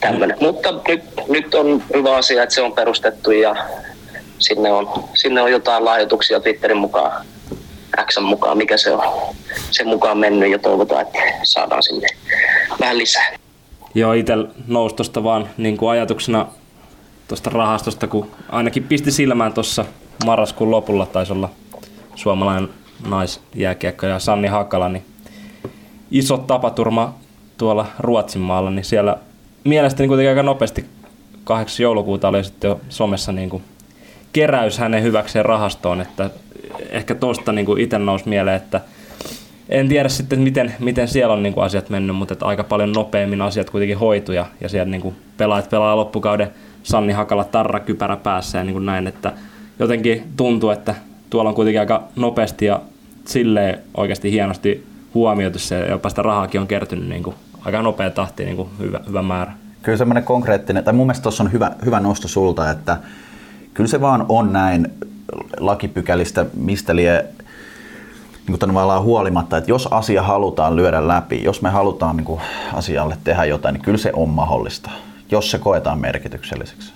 tämmöinen. Mutta nyt, nyt on hyvä asia, että se on perustettu ja sinne on, sinne on jotain lahjoituksia Twitterin mukaan, X mukaan, mikä se on sen mukaan mennyt ja toivotaan, että saadaan sinne vähän lisää. Joo, itse nousi tuosta vaan niin kuin ajatuksena tuosta rahastosta, kun ainakin pisti silmään tuossa marraskuun lopulla taisi olla suomalainen naisjääkiekko ja Sanni Hakala, niin iso tapaturma tuolla Ruotsin maalla, niin siellä mielestäni kuitenkin aika nopeasti 8. joulukuuta oli sitten jo somessa niin kuin keräys hänen hyväkseen rahastoon, että ehkä tuosta niin itse nousi mieleen, että en tiedä sitten, miten, miten siellä on niin kuin asiat mennyt, mutta että aika paljon nopeammin asiat kuitenkin hoitu ja, ja siellä niin kuin pelaa loppukauden Sanni Hakala tarra kypärä päässä ja niin kuin näin, että jotenkin tuntuu, että tuolla on kuitenkin aika nopeasti ja silleen oikeasti hienosti huomioitu se, ja jopa sitä rahaakin on kertynyt niin kuin aika nopea tahti, niin kuin hyvä, hyvä määrä. Kyllä semmoinen konkreettinen, tai mun mielestä tuossa on hyvä, hyvä nosto sulta, että kyllä se vaan on näin lakipykälistä, mistä lie niin kuin tavallaan huolimatta, että jos asia halutaan lyödä läpi, jos me halutaan niin kuin asialle tehdä jotain, niin kyllä se on mahdollista, jos se koetaan merkitykselliseksi.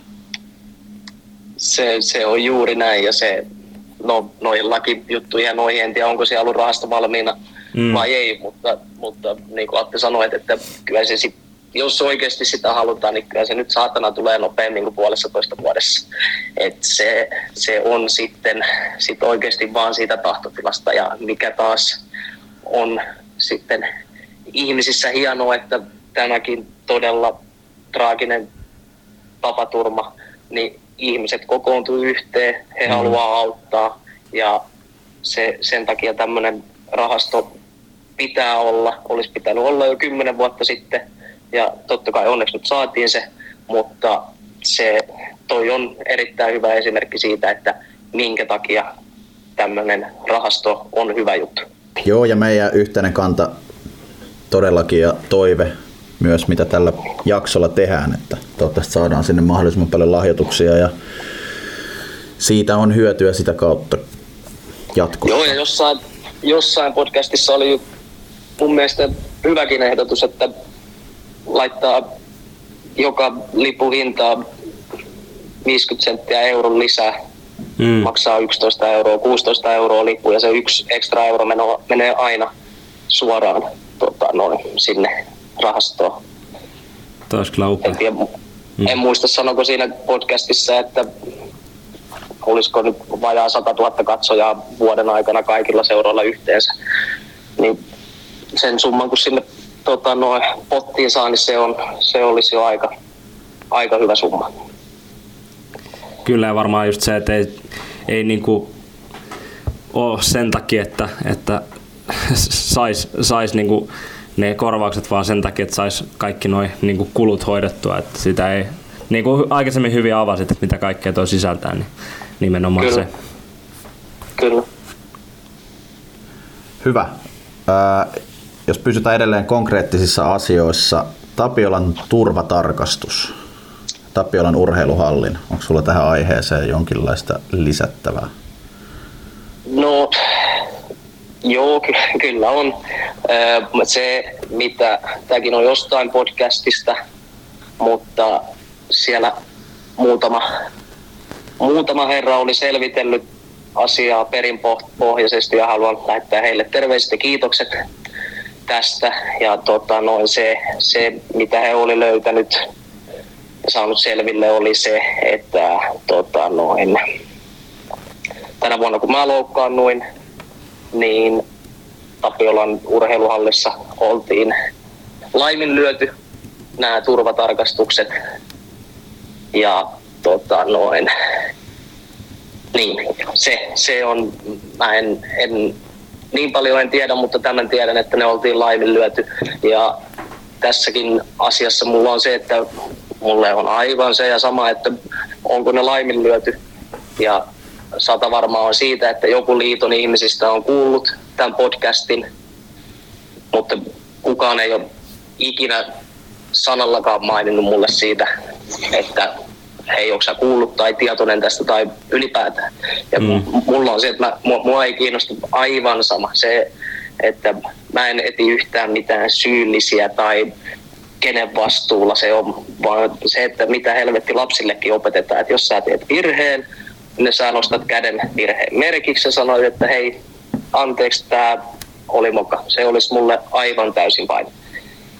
Se, se on juuri näin ja se, no noihin lakijuttuihin ja noihin, en tiedä onko siellä ollut rahasta valmiina mm. vai ei, mutta, mutta niin kuin Atte sanoi, että kyllä se sit, jos oikeasti sitä halutaan, niin kyllä se nyt saatana tulee nopeammin kuin puolessa toista vuodessa. Et se, se on sitten sit oikeasti vaan siitä tahtotilasta ja mikä taas on sitten ihmisissä hienoa, että tämäkin todella traaginen tapaturma, niin ihmiset kokoontuu yhteen, he mm. haluaa auttaa ja se, sen takia tämmöinen rahasto pitää olla, olisi pitänyt olla jo kymmenen vuotta sitten ja totta kai onneksi nyt saatiin se, mutta se toi on erittäin hyvä esimerkki siitä, että minkä takia tämmöinen rahasto on hyvä juttu. Joo, ja meidän yhteinen kanta todellakin ja toive myös, mitä tällä jaksolla tehdään, että toivottavasti saadaan sinne mahdollisimman paljon lahjoituksia ja siitä on hyötyä sitä kautta jatkossa. Joo, ja jossain, jossain podcastissa oli mun mielestä hyväkin ehdotus, että laittaa joka lipun hintaa 50 senttiä euron lisää, mm. maksaa 11 euroa, 16 euroa lippu ja se yksi ekstra euro menee, menee aina suoraan tota, noin, sinne olisi kyllä upea. En, tiedä, mm. en muista sanoko siinä podcastissa, että olisiko nyt vajaa 100 000 katsojaa vuoden aikana kaikilla seuroilla yhteensä. Niin sen summan, kun sinne tota, noin, pottiin saa, niin se, on, se olisi jo aika, aika hyvä summa. Kyllä ja varmaan just se, että ei, ei niinku ole sen takia, että, että sais, sais niinku ne korvaukset vaan sen takia, että sais kaikki nuo niinku kulut hoidettua. Että sitä ei, niin kuin aikaisemmin hyvin avasit, että mitä kaikkea toi sisältää, niin nimenomaan Kyllä. se. Kyllä. Hyvä. Ää, jos pysytään edelleen konkreettisissa asioissa, Tapiolan turvatarkastus. Tapiolan urheiluhallin. Onko sulla tähän aiheeseen jonkinlaista lisättävää? No, joo, ky- kyllä on. Se, mitä, tämäkin on jostain podcastista, mutta siellä muutama, muutama herra oli selvitellyt asiaa perinpohjaisesti ja haluan lähettää heille terveiset ja kiitokset tästä. Ja tota, noin se, se, mitä he oli löytänyt ja saanut selville, oli se, että tota, noin, tänä vuonna kun mä loukkaannuin, niin Tapiolan urheiluhallissa oltiin laiminlyöty nämä turvatarkastukset. Ja tota, noin, niin, se, se on, mä en, en, niin paljon en tiedä, mutta tämän tiedän, että ne oltiin laiminlyöty. Ja tässäkin asiassa mulla on se, että mulle on aivan se ja sama, että onko ne laiminlyöty. Ja sata varmaa on siitä, että joku liiton ihmisistä on kuullut tämän podcastin, mutta kukaan ei ole ikinä sanallakaan maininnut mulle siitä, että hei, onko sä kuullut tai tietoinen tästä tai ylipäätään. Ja mm. mulla on se, että mä, mua, mua ei kiinnosta aivan sama se, että mä en eti yhtään mitään syyllisiä tai kenen vastuulla se on, vaan se, että mitä helvetti lapsillekin opetetaan, että jos sä teet virheen, niin sä nostat käden virheen merkiksi ja sanoit, että hei, anteeksi, tämä oli moka. Se olisi mulle aivan täysin vain.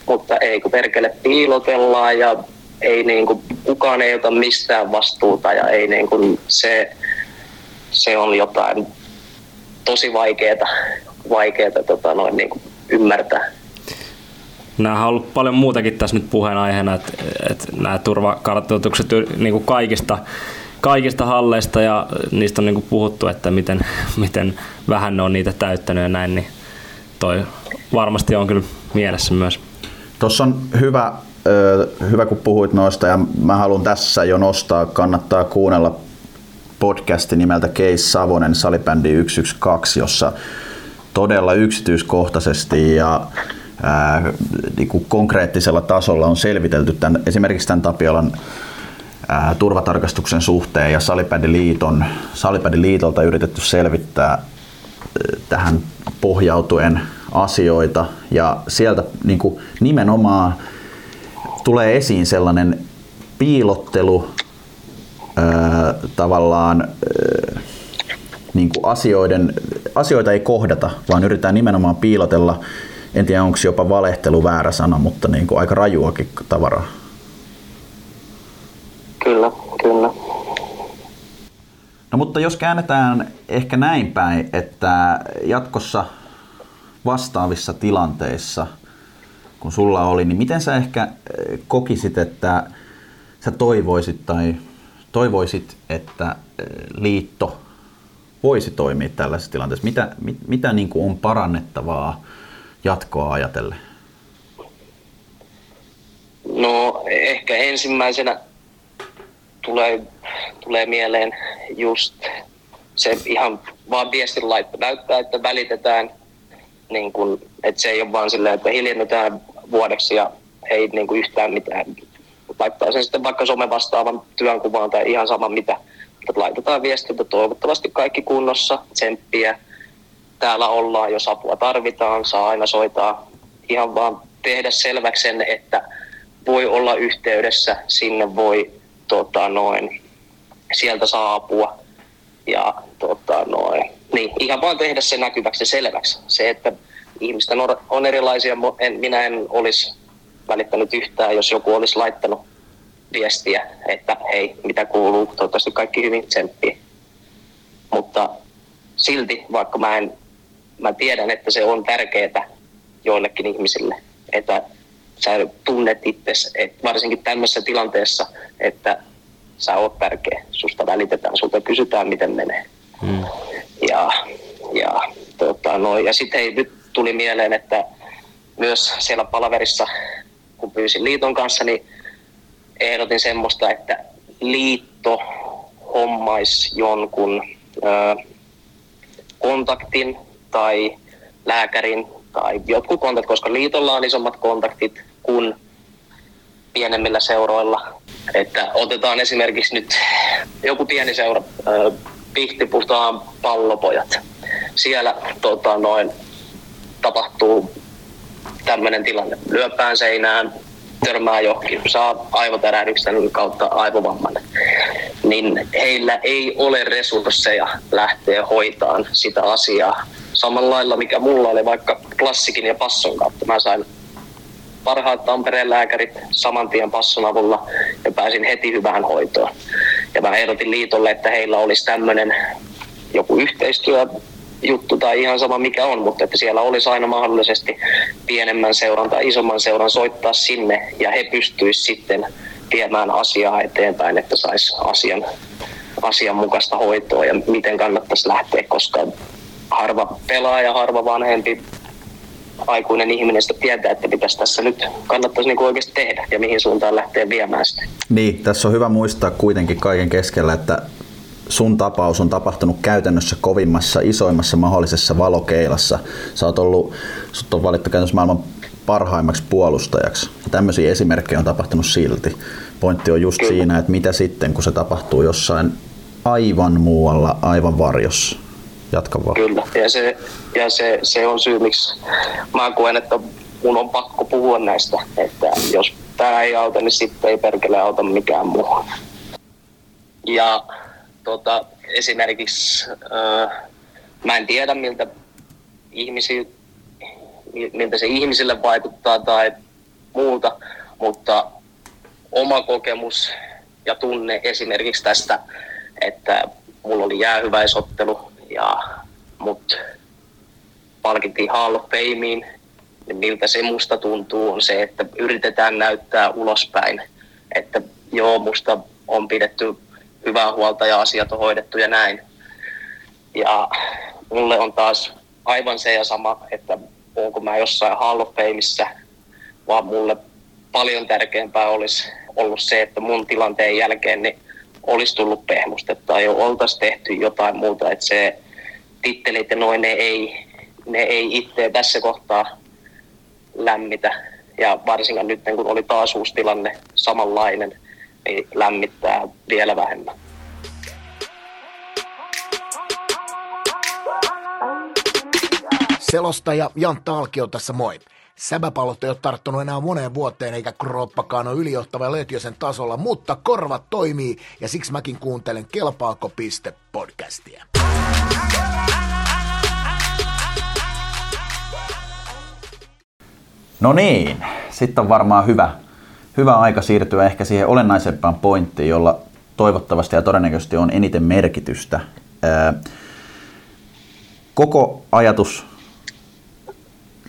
Mutta ei kun perkele piilotellaan ja ei niin kuin, kukaan ei ota mistään vastuuta ja ei niin kuin, se, se on jotain tosi vaikeeta, vaikeeta tota noin, niin kuin ymmärtää. Nämä on ollut paljon muutakin tässä nyt puheenaiheena, että, että nämä turvakartoitukset niin kuin kaikista, kaikista halleista ja niistä on niin puhuttu, että miten, miten vähän ne on niitä täyttänyt ja näin, niin toi varmasti on kyllä mielessä myös. Tuossa on hyvä, hyvä, kun puhuit noista ja mä haluan tässä jo nostaa, kannattaa kuunnella podcasti nimeltä Case Savonen Salibändi 112, jossa todella yksityiskohtaisesti ja ää, niin kuin konkreettisella tasolla on selvitelty tämän, esimerkiksi tämän Tapiolan turvatarkastuksen suhteen ja Salibändiliiton, Salibändiliitolta yritetty selvittää ää, tähän pohjautuen asioita ja sieltä niin kuin nimenomaan tulee esiin sellainen piilottelu tavallaan niin kuin asioiden, asioita ei kohdata, vaan yritetään nimenomaan piilotella, en tiedä onko jopa valehtelu väärä sana, mutta niin kuin aika rajuakin tavaraa. Kyllä, kyllä. No mutta jos käännetään ehkä näin päin, että jatkossa vastaavissa tilanteissa, kun sulla oli, niin miten sä ehkä eh, kokisit, että sä toivoisit tai toivoisit, että eh, liitto voisi toimia tällaisessa tilanteessa? Mitä, mit, mitä niin kuin on parannettavaa jatkoa ajatellen? No ehkä ensimmäisenä tulee, tulee mieleen just se ihan vaan viestin laitto näyttää, että välitetään, niin kun, että se ei ole vaan silleen, että hiljennytään vuodeksi ja ei niin kuin yhtään mitään. Laittaa sen sitten vaikka some vastaavan työnkuvaan tai ihan sama mitä. Että laitetaan viestintä, toivottavasti kaikki kunnossa, tsemppiä. Täällä ollaan, jos apua tarvitaan, saa aina soittaa. Ihan vaan tehdä selväksi sen, että voi olla yhteydessä, sinne voi tota, noin, sieltä saa apua. Ja tota, noin, niin, ihan vaan tehdä se näkyväksi ja selväksi. Se, että ihmisten on, erilaisia. En, minä en olisi välittänyt yhtään, jos joku olisi laittanut viestiä, että hei, mitä kuuluu, toivottavasti kaikki hyvin tsemppii. Mutta silti, vaikka mä, en, mä tiedän, että se on tärkeää joillekin ihmisille, että sä tunnet itsesi, että varsinkin tämmöisessä tilanteessa, että sä oot tärkeä, susta välitetään, sulta kysytään, miten menee. Hmm. Ja, ja, tota, no, ja sitten nyt tuli mieleen, että myös siellä palaverissa, kun pyysin liiton kanssa, niin ehdotin semmoista, että liitto hommaisi jonkun ö, kontaktin tai lääkärin tai jotkut kontaktit, koska liitolla on isommat kontaktit kuin pienemmillä seuroilla. Että otetaan esimerkiksi nyt joku pieni seura, Pihti puhutaan pallopojat. Siellä tota, noin, tapahtuu tämmöinen tilanne. Lyöpään seinään, törmää johonkin, saa aivotärähdyksen kautta aivovamman, niin heillä ei ole resursseja lähteä hoitaan sitä asiaa samalla lailla, mikä mulla oli vaikka klassikin ja passon kautta. Mä sain parhaat Tampereen lääkärit saman tien passon avulla ja pääsin heti hyvään hoitoon. Ja mä ehdotin liitolle, että heillä olisi tämmöinen joku yhteistyö juttu tai ihan sama mikä on, mutta että siellä olisi aina mahdollisesti pienemmän seuran tai isomman seuran soittaa sinne ja he pystyisivät sitten viemään asiaa eteenpäin, että saisi asian, asianmukaista hoitoa ja miten kannattaisi lähteä, koska harva pelaaja, harva vanhempi aikuinen ihminen sitä tietää, että pitäisi tässä nyt kannattaisi niin oikeasti tehdä ja mihin suuntaan lähteä viemään sitä. Niin, tässä on hyvä muistaa kuitenkin kaiken keskellä, että sun tapaus on tapahtunut käytännössä kovimmassa, isoimmassa mahdollisessa valokeilassa. Sä oot ollut, sut on valittu käytännössä maailman parhaimmaksi puolustajaksi. Ja tämmöisiä esimerkkejä on tapahtunut silti. Pointti on just Kyllä. siinä, että mitä sitten, kun se tapahtuu jossain aivan muualla, aivan varjossa. Jatka vaan. Kyllä, ja se, ja se, se on syy, miksi mä koen, että mun on pakko puhua näistä. Että jos tämä ei auta, niin sitten ei perkele auta mikään muu. Ja tota, esimerkiksi äh, mä en tiedä miltä, ihmisi, miltä se ihmisille vaikuttaa tai muuta, mutta oma kokemus ja tunne esimerkiksi tästä, että mulla oli jäähyväisottelu ja mut palkittiin Hall of Fameen, niin miltä se musta tuntuu on se, että yritetään näyttää ulospäin, että joo, musta on pidetty hyvää huolta ja asiat on hoidettu ja näin. Ja mulle on taas aivan se ja sama, että onko mä jossain Hall of Fameissa, vaan mulle paljon tärkeämpää olisi ollut se, että mun tilanteen jälkeen niin olisi tullut pehmustetta tai oltaisiin tehty jotain muuta, että se tittelit ja noin, ne ei, ne ei itse tässä kohtaa lämmitä. Ja varsinkin nyt, kun oli taas uusi tilanne samanlainen, niin lämmittää vielä vähemmän. Selostaja Jan Talkio tässä moi. Säbäpallot ei ole tarttunut enää moneen vuoteen, eikä kroppakaan ole ylijohtava Lötjösen tasolla, mutta korvat toimii ja siksi mäkin kuuntelen Kelpaako piste podcastia. No niin, sitten on varmaan hyvä, hyvä aika siirtyä ehkä siihen olennaisempaan pointtiin, jolla toivottavasti ja todennäköisesti on eniten merkitystä. Koko ajatus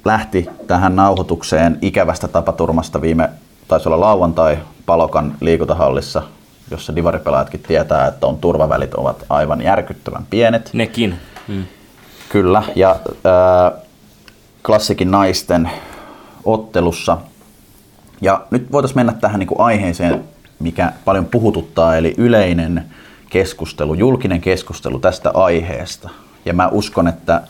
lähti tähän nauhoitukseen ikävästä tapaturmasta viime, taisi olla lauantai Palokan liikuntahallissa, jossa divaripelaajatkin tietää, että on turvavälit ovat aivan järkyttävän pienet. Nekin. Hmm. Kyllä, ja äh, klassikin naisten ottelussa. Ja nyt voitaisiin mennä tähän niin kuin aiheeseen, mikä paljon puhututtaa, eli yleinen keskustelu, julkinen keskustelu tästä aiheesta. Ja mä uskon, että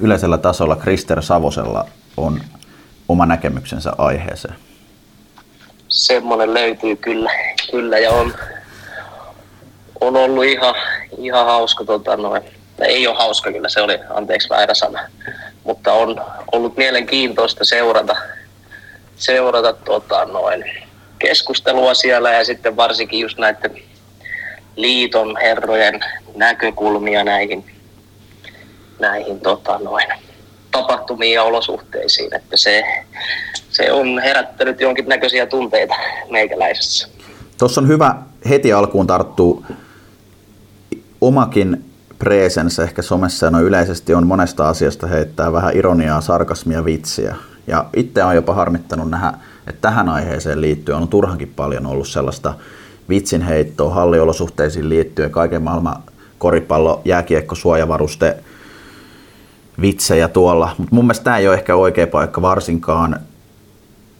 yleisellä tasolla Krister Savosella on oma näkemyksensä aiheeseen. Semmoinen löytyy kyllä, kyllä ja on, on ollut ihan, ihan hauska, tota noin. ei ole hauska kyllä, se oli, anteeksi väärä sana, mutta on ollut mielenkiintoista seurata, seurata tota noin, keskustelua siellä ja sitten varsinkin just näiden liiton herrojen näkökulmia näihin, näihin tota noin, tapahtumiin ja olosuhteisiin, että se, se on herättänyt jonkinnäköisiä tunteita meikäläisessä. Tuossa on hyvä heti alkuun tarttua omakin presens ehkä somessa ja no yleisesti on monesta asiasta heittää vähän ironiaa, sarkasmia, vitsiä. Ja itse on jopa harmittanut nähdä, että tähän aiheeseen liittyen on turhankin paljon ollut sellaista vitsinheittoa halliolosuhteisiin liittyen, kaiken maailman koripallo, jääkiekko, suojavaruste, vitsejä tuolla. Mutta mun mielestä tämä ei ole ehkä oikea paikka varsinkaan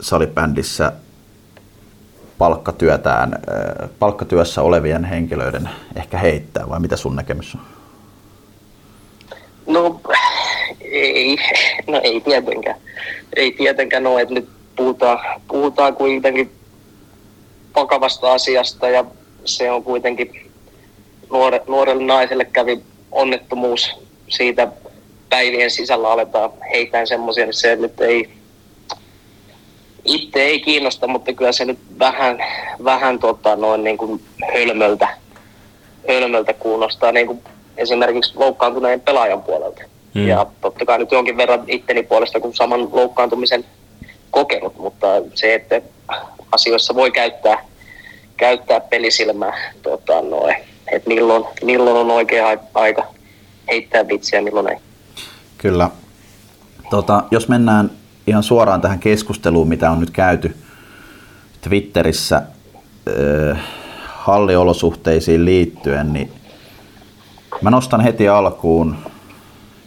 salibändissä palkkatyötään, palkkatyössä olevien henkilöiden ehkä heittää, vai mitä sun näkemys on? No ei, no ei tietenkään. Ei tietenkään ole, että nyt puhutaan, puhutaan kuitenkin vakavasta asiasta ja se on kuitenkin nuore, nuorelle naiselle kävi onnettomuus siitä päivien sisällä aletaan heitään semmoisia, niin se nyt ei, itse ei kiinnosta, mutta kyllä se nyt vähän, vähän tota, noin niin kuin hölmöltä, hölmöltä kuulostaa niin kuin esimerkiksi loukkaantuneen pelaajan puolelta. Mm. Ja totta kai nyt jonkin verran itteni puolesta kuin saman loukkaantumisen kokenut, mutta se, että asioissa voi käyttää, käyttää pelisilmää, tota, noin, että milloin, milloin on oikea aika heittää vitsiä, milloin ei. Kyllä. Tota, jos mennään ihan suoraan tähän keskusteluun, mitä on nyt käyty Twitterissä äh, halliolosuhteisiin liittyen, niin mä nostan heti alkuun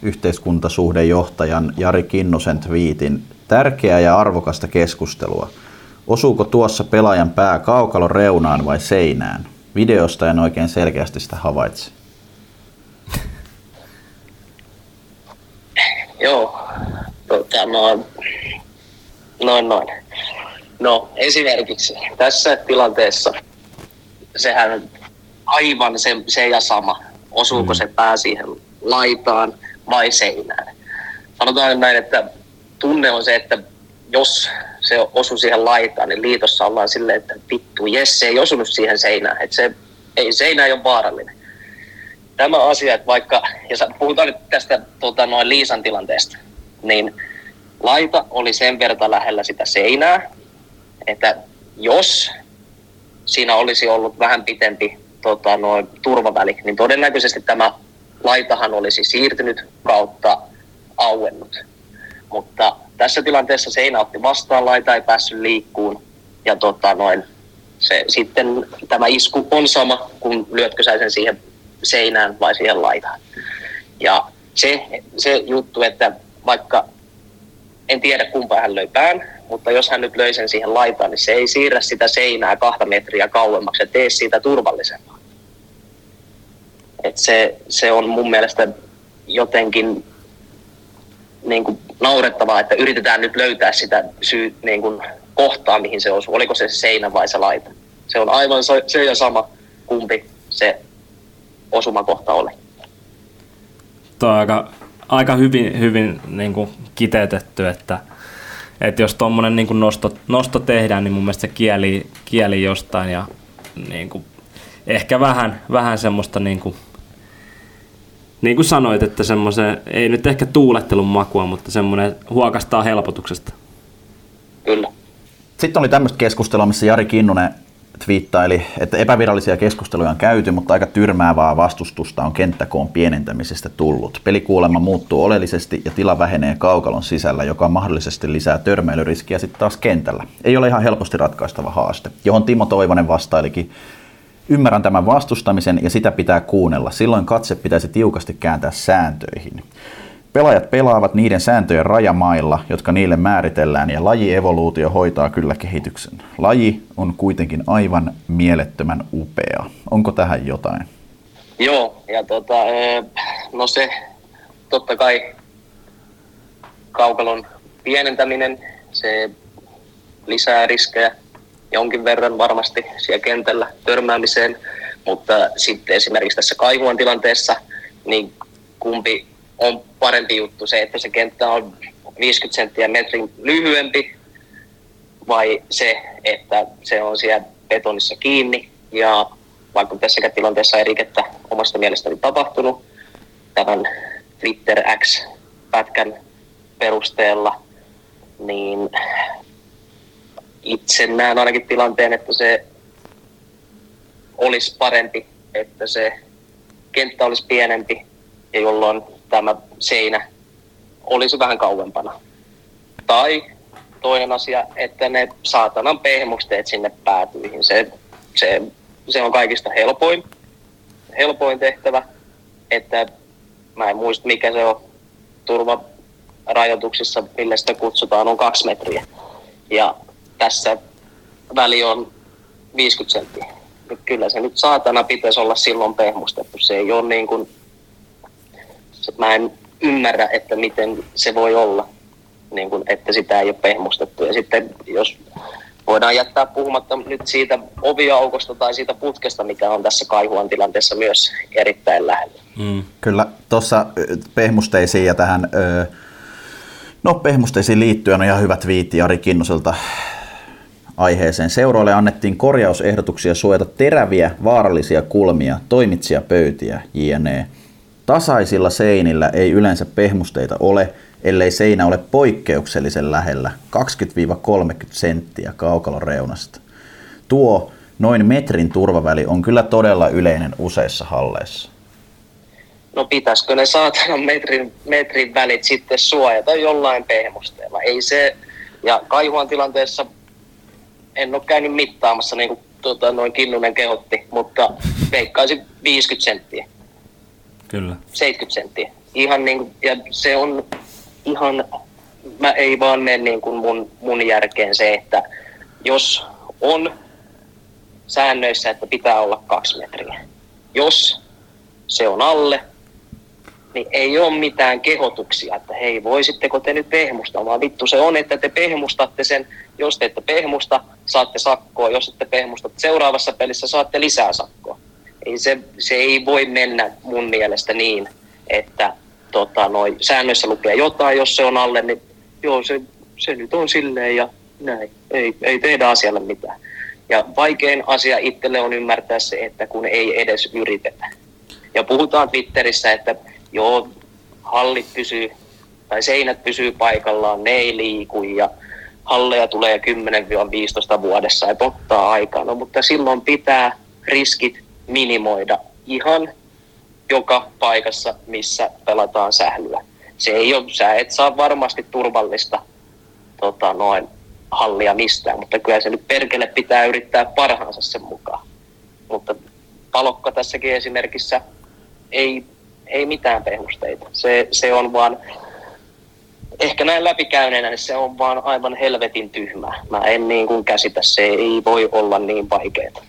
yhteiskuntasuhdejohtajan Jari Kinnusen twiitin. Tärkeää ja arvokasta keskustelua. Osuuko tuossa pelaajan pää kaukalon reunaan vai seinään? Videosta en oikein selkeästi sitä havaitse. Joo, tota, no, noin noin. No esimerkiksi tässä tilanteessa sehän aivan se, se ja sama. Osuuko mm. se pää siihen laitaan vai seinään. Sanotaan näin, että tunne on se, että jos se osui siihen laitaan, niin liitossa ollaan silleen, että vittu, jes, se ei osunut siihen seinään. Että se, ei, seinä ei ole vaarallinen tämä asia, että vaikka, ja puhutaan nyt tästä tota, noin Liisan tilanteesta, niin laita oli sen verran lähellä sitä seinää, että jos siinä olisi ollut vähän pitempi tota, noin, turvaväli, niin todennäköisesti tämä laitahan olisi siirtynyt kautta auennut. Mutta tässä tilanteessa seinä otti vastaan, laita ei päässyt liikkuun ja tota, noin, se, sitten tämä isku on sama, kun lyötkö sä sen siihen seinään vai siihen laitaan. Ja se, se juttu, että vaikka en tiedä kumpaa hän löi pään, mutta jos hän nyt löi sen siihen laitaan, niin se ei siirrä sitä seinää kahta metriä kauemmaksi ja tee siitä turvallisempaa. Et se, se on mun mielestä jotenkin niin kuin naurettavaa, että yritetään nyt löytää sitä syy, niin kuin kohtaa, mihin se osuu. Oliko se seinä vai se laita. Se on aivan se ja sama, kumpi se osumakohta oli. Tuo on aika, aika hyvin, hyvin niin kuin kiteytetty, että, että jos tuommoinen niin nosto, nosto tehdään, niin mun mielestä se kieli, kieli jostain ja niin kuin, ehkä vähän, vähän semmoista niin kuin, niin kuin sanoit, että semmoisen, ei nyt ehkä tuulettelun makua, mutta semmoinen huokastaa helpotuksesta. Kyllä. Sitten oli tämmöistä keskustelua, missä Jari Kinnunen twiittaili, että epävirallisia keskusteluja on käyty, mutta aika tyrmäävää vastustusta on kenttäkoon pienentämisestä tullut. Pelikuulemma muuttuu oleellisesti ja tila vähenee kaukalon sisällä, joka mahdollisesti lisää törmäilyriskiä sitten taas kentällä. Ei ole ihan helposti ratkaistava haaste, johon Timo Toivonen vastailikin, Ymmärrän tämän vastustamisen ja sitä pitää kuunnella. Silloin katse pitäisi tiukasti kääntää sääntöihin. Pelaajat pelaavat niiden sääntöjen rajamailla, jotka niille määritellään, ja lajievoluutio hoitaa kyllä kehityksen. Laji on kuitenkin aivan mielettömän upea. Onko tähän jotain? Joo, ja tota, no se totta kai kaukalon pienentäminen, se lisää riskejä jonkin verran varmasti siellä kentällä törmäämiseen, mutta sitten esimerkiksi tässä kaivuan tilanteessa, niin kumpi on parempi juttu se, että se kenttä on 50 senttiä metrin lyhyempi vai se, että se on siellä betonissa kiinni ja vaikka tässäkään tilanteessa ei rikettä omasta mielestäni tapahtunut, tämän Twitter X-pätkän perusteella, niin itse näen ainakin tilanteen, että se olisi parempi, että se kenttä olisi pienempi ja jolloin tämä seinä olisi vähän kauempana. Tai toinen asia, että ne saatanan pehmusteet sinne päätyihin. Se, se, se on kaikista helpoin, helpoin tehtävä, että mä en muista mikä se on turvarajoituksissa, millä sitä kutsutaan, on kaksi metriä. Ja tässä väli on 50 senttiä. Niin kyllä se nyt saatana pitäisi olla silloin pehmustettu. Se ei ole niin kuin, mä en ymmärrä, että miten se voi olla, niin kuin, että sitä ei ole pehmustettu. Ja sitten jos voidaan jättää puhumatta nyt siitä oviaukosta tai siitä putkesta, mikä on tässä Kaihuan tilanteessa myös erittäin lähellä. Mm. Kyllä tuossa pehmusteisiin ja tähän, no pehmusteisiin liittyen on ihan hyvä twiitti Jari Kinnoselta aiheeseen. Seuroille annettiin korjausehdotuksia suojata teräviä, vaarallisia kulmia, toimitsija pöytiä, jne. Tasaisilla seinillä ei yleensä pehmusteita ole, ellei seinä ole poikkeuksellisen lähellä, 20-30 senttiä kaukalon reunasta. Tuo noin metrin turvaväli on kyllä todella yleinen useissa halleissa. No pitäisikö ne saatana metrin, metrin välit sitten suojata jollain pehmusteella? Ei se, ja Kaihuan tilanteessa en ole käynyt mittaamassa niin kuin tuota, noin Kinnunen kehotti, mutta veikkaisin 50 senttiä. Kyllä. 70 senttiä. Ihan niin kuin, ja se on ihan, mä ei vaan mene niin kuin mun, mun järkeen se, että jos on säännöissä, että pitää olla kaksi metriä. Jos se on alle, niin ei ole mitään kehotuksia, että hei, voisitteko te nyt pehmustaa, vaan vittu se on, että te pehmustatte sen, jos te ette pehmusta, saatte sakkoa, jos ette pehmusta, seuraavassa pelissä saatte lisää sakkoa. Ei se, se ei voi mennä mun mielestä niin, että tota, noi, säännöissä lukee jotain, jos se on alle, niin joo, se, se nyt on silleen ja näin. Ei, ei tehdä asialle mitään. Ja vaikein asia itselle on ymmärtää se, että kun ei edes yritetä. Ja puhutaan Twitterissä, että joo, hallit pysyy, tai seinät pysyy paikallaan, ne ei liiku ja halleja tulee 10-15 vuodessa, että ottaa aikaa. No, mutta silloin pitää riskit minimoida ihan joka paikassa, missä pelataan sählyä. Se ei ole, sä et saa varmasti turvallista tota, noin, hallia mistään, mutta kyllä se nyt perkele pitää yrittää parhaansa sen mukaan. Mutta palokka tässäkin esimerkissä ei, ei mitään pehusteita. Se, se on vaan, ehkä näin läpikäyneenä, niin se on vaan aivan helvetin tyhmää. Mä en niin kuin käsitä, se ei voi olla niin vaikeaa.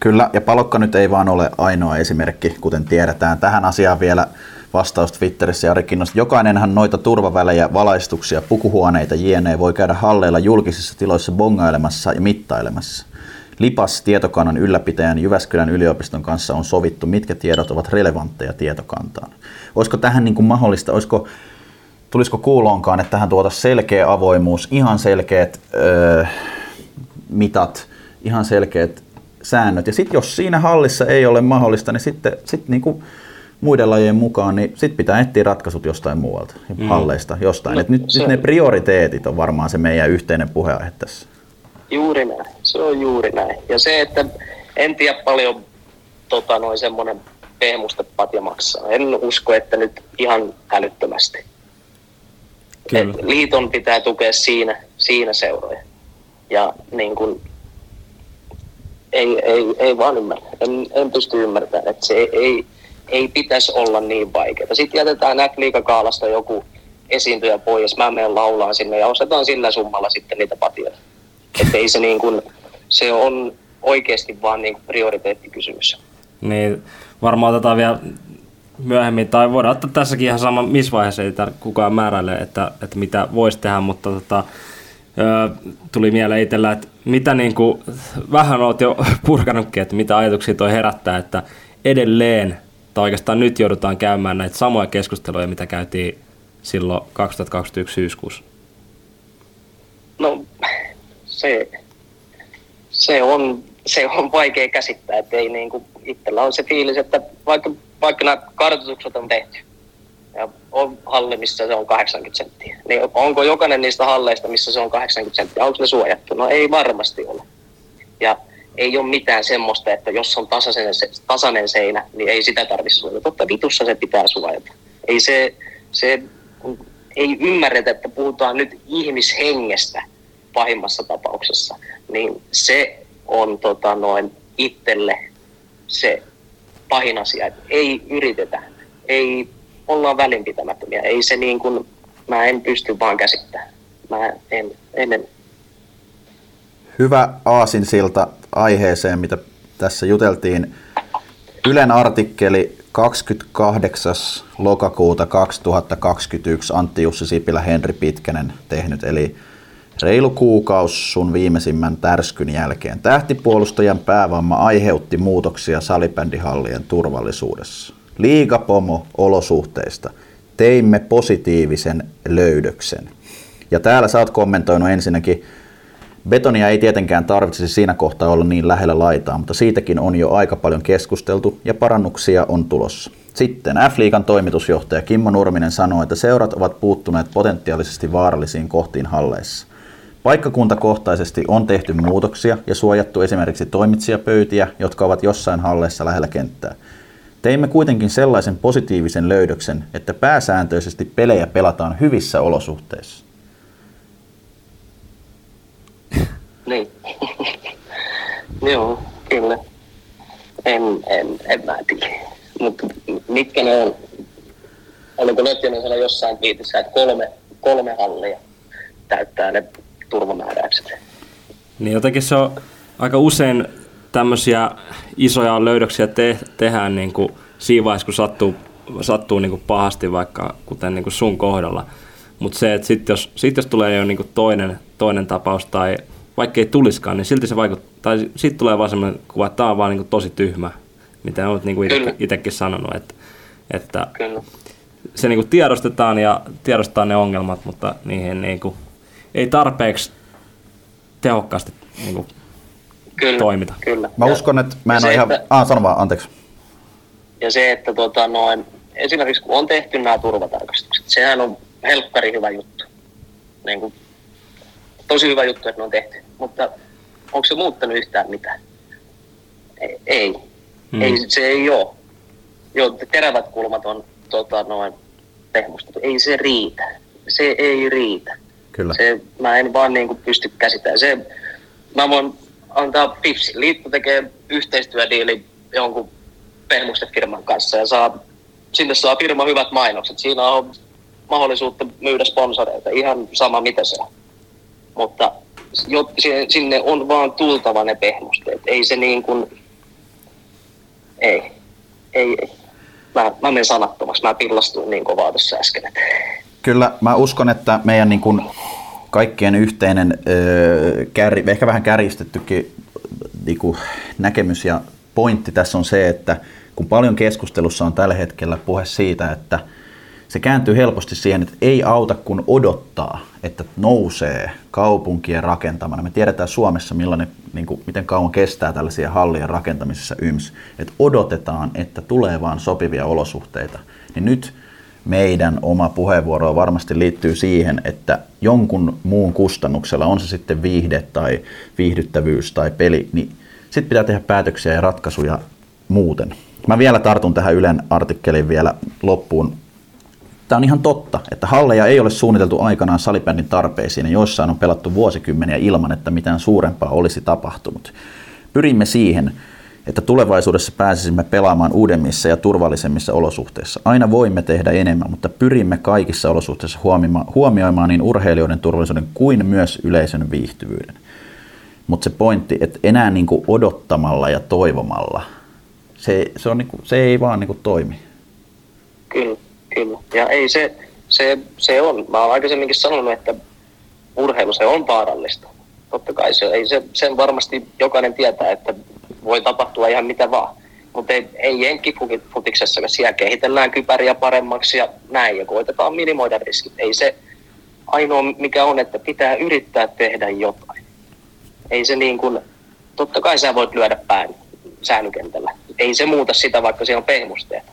Kyllä, ja Palokka nyt ei vaan ole ainoa esimerkki, kuten tiedetään. Tähän asiaan vielä vastaus Twitterissä ja Kinnosta. Jokainenhan noita turvavälejä, valaistuksia, pukuhuoneita, jne. voi käydä halleilla julkisissa tiloissa bongailemassa ja mittailemassa. Lipas tietokannan ylläpitäjän Jyväskylän yliopiston kanssa on sovittu, mitkä tiedot ovat relevantteja tietokantaan. Olisiko tähän niin kuin mahdollista, olisiko, tulisiko kuuloonkaan, että tähän tuota selkeä avoimuus, ihan selkeät öö, mitat, ihan selkeät säännöt. Ja sitten jos siinä hallissa ei ole mahdollista, niin sitten sit niinku muiden lajien mukaan, niin sitten pitää etsiä ratkaisut jostain muualta, mm. halleista, jostain. No, Et nyt, se... nyt ne prioriteetit on varmaan se meidän yhteinen puheenaihe tässä. Juuri näin, se on juuri näin. Ja se, että en tiedä paljon tota, noin semmoinen pehmustepatja maksaa. En usko, että nyt ihan älyttömästi. Kyllä. Et liiton pitää tukea siinä, siinä seuroja. Ja niin kun, ei, ei, ei vaan ymmärrä. En, en pysty ymmärtämään, että se ei, ei pitäisi olla niin vaikeaa. Sitten jätetään F-liigakaalasta joku esiintyjä pois, mä menen laulaan sinne ja ostetaan sillä summalla sitten niitä patioita. Että ei se niin kuin, se on oikeasti vaan niin kuin prioriteettikysymys. Niin, varmaan otetaan vielä myöhemmin, tai voidaan ottaa tässäkin ihan sama, missä vaiheessa ei kukaan määräile, että, että mitä voisi tehdä, mutta tota, tuli mieleen itsellä, että mitä niin kuin, vähän olet jo purkanutkin, että mitä ajatuksia toi herättää, että edelleen, tai oikeastaan nyt joudutaan käymään näitä samoja keskusteluja, mitä käytiin silloin 2021 syyskuussa. No se, se, on, se on vaikea käsittää, että ei niin kuin, itsellä on se fiilis, että vaikka, vaikka nämä kartoitukset on tehty, ja on halli, missä se on 80 senttiä. Niin onko jokainen niistä halleista, missä se on 80 senttiä, onko ne suojattu? No ei varmasti ole. Ja ei ole mitään semmoista, että jos on tasainen, tasainen seinä, niin ei sitä tarvitse suojata. Totta vitussa se pitää suojata. Ei se, se ei ymmärretä, että puhutaan nyt ihmishengestä pahimmassa tapauksessa, niin se on tota, noin itselle se pahin asia, että ei yritetä, ei olla välinpitämättömiä, ei se niin kuin, mä en pysty vaan käsittämään. Mä en, en, en. Hyvä aasinsilta aiheeseen, mitä tässä juteltiin. Ylen artikkeli 28. lokakuuta 2021 Antti Jussi Sipilä, Henri Pitkänen tehnyt, eli reilu kuukaus sun viimeisimmän tärskyn jälkeen. Tähtipuolustajan päävamma aiheutti muutoksia salibändihallien turvallisuudessa. Liigapomo olosuhteista. Teimme positiivisen löydöksen. Ja täällä sä oot kommentoinut ensinnäkin Betonia ei tietenkään tarvitsisi siinä kohtaa olla niin lähellä laitaa, mutta siitäkin on jo aika paljon keskusteltu ja parannuksia on tulossa. Sitten F-liigan toimitusjohtaja Kimmo Nurminen sanoi, että seurat ovat puuttuneet potentiaalisesti vaarallisiin kohtiin halleissa. Paikkakuntakohtaisesti on tehty muutoksia ja suojattu esimerkiksi toimitsijapöytiä, jotka ovat jossain halleissa lähellä kenttää. Teimme kuitenkin sellaisen positiivisen löydöksen, että pääsääntöisesti pelejä pelataan hyvissä olosuhteissa. Niin. Joo, kyllä. En, en, en mä tiedä. Mutta mitkä ne on? Oliko Lötjönen sanoa jossain viitissä, että kolme, kolme hallia täyttää ne turvamääräykset? Niin jotenkin se on aika usein tämmöisiä isoja löydöksiä te, tehdään niin kuin siinä vaiheessa, kun sattuu, sattuu niin kuin pahasti vaikka kuten niin kuin sun kohdalla. Mutta se, että sitten jos, sit jos tulee jo niin kuin toinen, toinen tapaus tai vaikka ei tuliskaan, niin silti se vaikuttaa, tai sitten tulee vaan semmoinen kuva, että tämä on vaan niin kuin tosi tyhmä, mitä olet niin kuin itsekin sanonut, että, että Kyllä. se niin kuin tiedostetaan ja tiedostetaan ne ongelmat, mutta niihin niin kuin, ei tarpeeksi tehokkaasti niin kuin kyllä, toimita. Kyllä. Mä uskon, että mä en ole ihan... Että, ah, sano vaan, anteeksi. Ja se, että tota, noin, esimerkiksi kun on tehty nämä turvatarkastukset, sehän on helkkari hyvä juttu. Niin kuin, tosi hyvä juttu, että ne on tehty. Mutta onko se muuttanut yhtään mitään? Ei. ei. Hmm. ei se ei ole. Joo, terävät kulmat on tota, noin pehmustettu. Ei se riitä. Se ei riitä. Kyllä. Se, mä en vaan niin kuin, pysty käsittämään. Se, mä voin antaa Pipsi. Liitto tekee yhteistyödiili jonkun pehmustefirman kanssa ja saa, sinne saa firma hyvät mainokset. Siinä on mahdollisuutta myydä sponsoreita, ihan sama mitä se on. Mutta sinne on vaan tultava ne pehmusteet. Ei se niin kuin, ei, ei, ei. Mä, mä menen sanattomaksi, mä pillastuin niin kovaa tuossa äsken. Kyllä, mä uskon, että meidän niin kuin kaikkien yhteinen, kär, ehkä vähän kärjistettykin niin kuin näkemys ja pointti tässä on se, että kun paljon keskustelussa on tällä hetkellä puhe siitä, että se kääntyy helposti siihen, että ei auta kun odottaa, että nousee kaupunkien rakentamana. Me tiedetään Suomessa, millainen, niin kuin, miten kauan kestää tällaisia hallien rakentamisessa yms. Että odotetaan, että tulee vaan sopivia olosuhteita. Niin nyt meidän oma puheenvuoro varmasti liittyy siihen, että jonkun muun kustannuksella, on se sitten viihde tai viihdyttävyys tai peli, niin sitten pitää tehdä päätöksiä ja ratkaisuja muuten. Mä vielä tartun tähän Ylen artikkeliin vielä loppuun. Tämä on ihan totta, että halleja ei ole suunniteltu aikanaan salibändin tarpeisiin ja joissain on pelattu vuosikymmeniä ilman, että mitään suurempaa olisi tapahtunut. Pyrimme siihen, että tulevaisuudessa pääsisimme pelaamaan uudemmissa ja turvallisemmissa olosuhteissa. Aina voimme tehdä enemmän, mutta pyrimme kaikissa olosuhteissa huomioimaan niin urheilijoiden turvallisuuden kuin myös yleisön viihtyvyyden. Mutta se pointti, että enää niin kuin odottamalla ja toivomalla, se, se, on niin kuin, se ei vaan niin kuin toimi. Kyllä, kyllä. Ja ei se, se, se on. Mä olen aikaisemminkin sanonut, että urheilu se on vaarallista. Totta kai se, ei se, sen varmasti jokainen tietää, että voi tapahtua ihan mitä vaan. Mutta ei, ei jenkkifutiksessa, siellä kehitellään kypäriä paremmaksi ja näin, ja koitetaan minimoida riskit. Ei se ainoa mikä on, että pitää yrittää tehdä jotain. Ei se niin kuin, totta kai sä voit lyödä pään säänykentällä. Ei se muuta sitä, vaikka siellä on pehmusteet.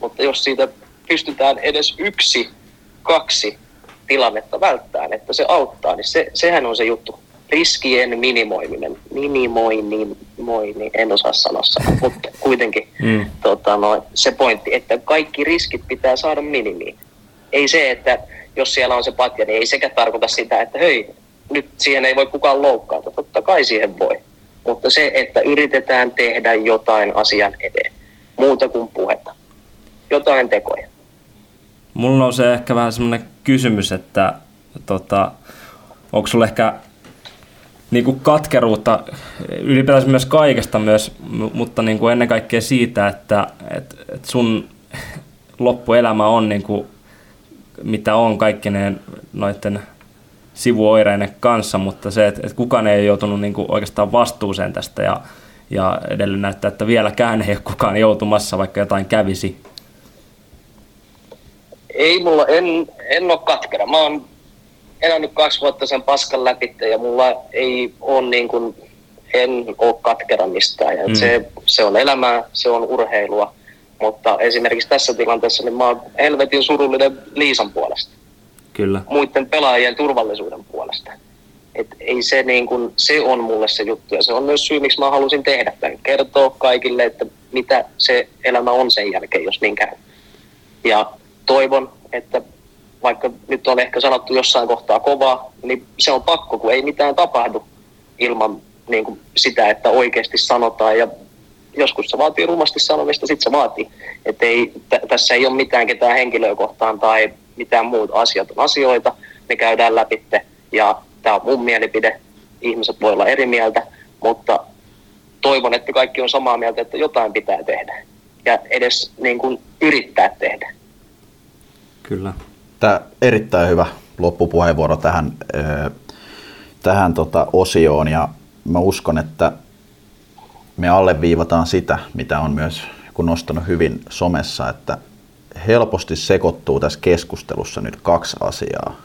Mutta jos siitä pystytään edes yksi, kaksi tilannetta välttämään, että se auttaa, niin se, sehän on se juttu. Riskien minimoiminen, minimoinnin, niin en osaa sanoa mutta kuitenkin mm. tota, no, se pointti, että kaikki riskit pitää saada minimiin. Ei se, että jos siellä on se patja, niin ei sekä tarkoita sitä, että hei, nyt siihen ei voi kukaan loukkaata. Totta kai siihen voi. Mutta se, että yritetään tehdä jotain asian eteen, muuta kuin puhetta. Jotain tekoja. Mulla on se ehkä vähän semmoinen kysymys, että tota, onko sulla ehkä niin kuin katkeruutta ylipäätään myös kaikesta myös, mutta niin kuin ennen kaikkea siitä, että, että, että sun loppuelämä on niin kuin, mitä on kaikkinen noiden sivuoireinen kanssa, mutta se, että, että kukaan ei joutunut niin kuin oikeastaan vastuuseen tästä ja, ja edelleen näyttää, että vieläkään ei ole kukaan joutumassa, vaikka jotain kävisi. Ei mulla, en, en ole katkera. Mä oon elänyt kaksi vuotta sen paskan läpi ja mulla ei ole niin kuin, en ole katkera mistään. Ja mm. se, se, on elämää, se on urheilua. Mutta esimerkiksi tässä tilanteessa niin mä oon helvetin surullinen Liisan puolesta. Kyllä. Muiden pelaajien turvallisuuden puolesta. Et ei se, niin kun, se on mulle se juttu ja se on myös syy, miksi mä halusin tehdä tämän. Kertoa kaikille, että mitä se elämä on sen jälkeen, jos niin käy. Ja toivon, että vaikka nyt on ehkä sanottu jossain kohtaa kovaa, niin se on pakko, kun ei mitään tapahdu ilman niin kuin sitä, että oikeasti sanotaan ja joskus se vaatii rumasti sanomista, sitten se vaatii. Että ei, t- tässä ei ole mitään ketään henkilöä kohtaan tai mitään muuta. Asiat on asioita, ne käydään läpi ja tämä on mun mielipide. Ihmiset voi olla eri mieltä, mutta toivon, että kaikki on samaa mieltä, että jotain pitää tehdä ja edes niin kuin, yrittää tehdä. Kyllä. Tämä erittäin hyvä loppupuheenvuoro tähän, tähän tota osioon ja mä uskon, että me alleviivataan sitä, mitä on myös kun nostanut hyvin somessa, että helposti sekoittuu tässä keskustelussa nyt kaksi asiaa.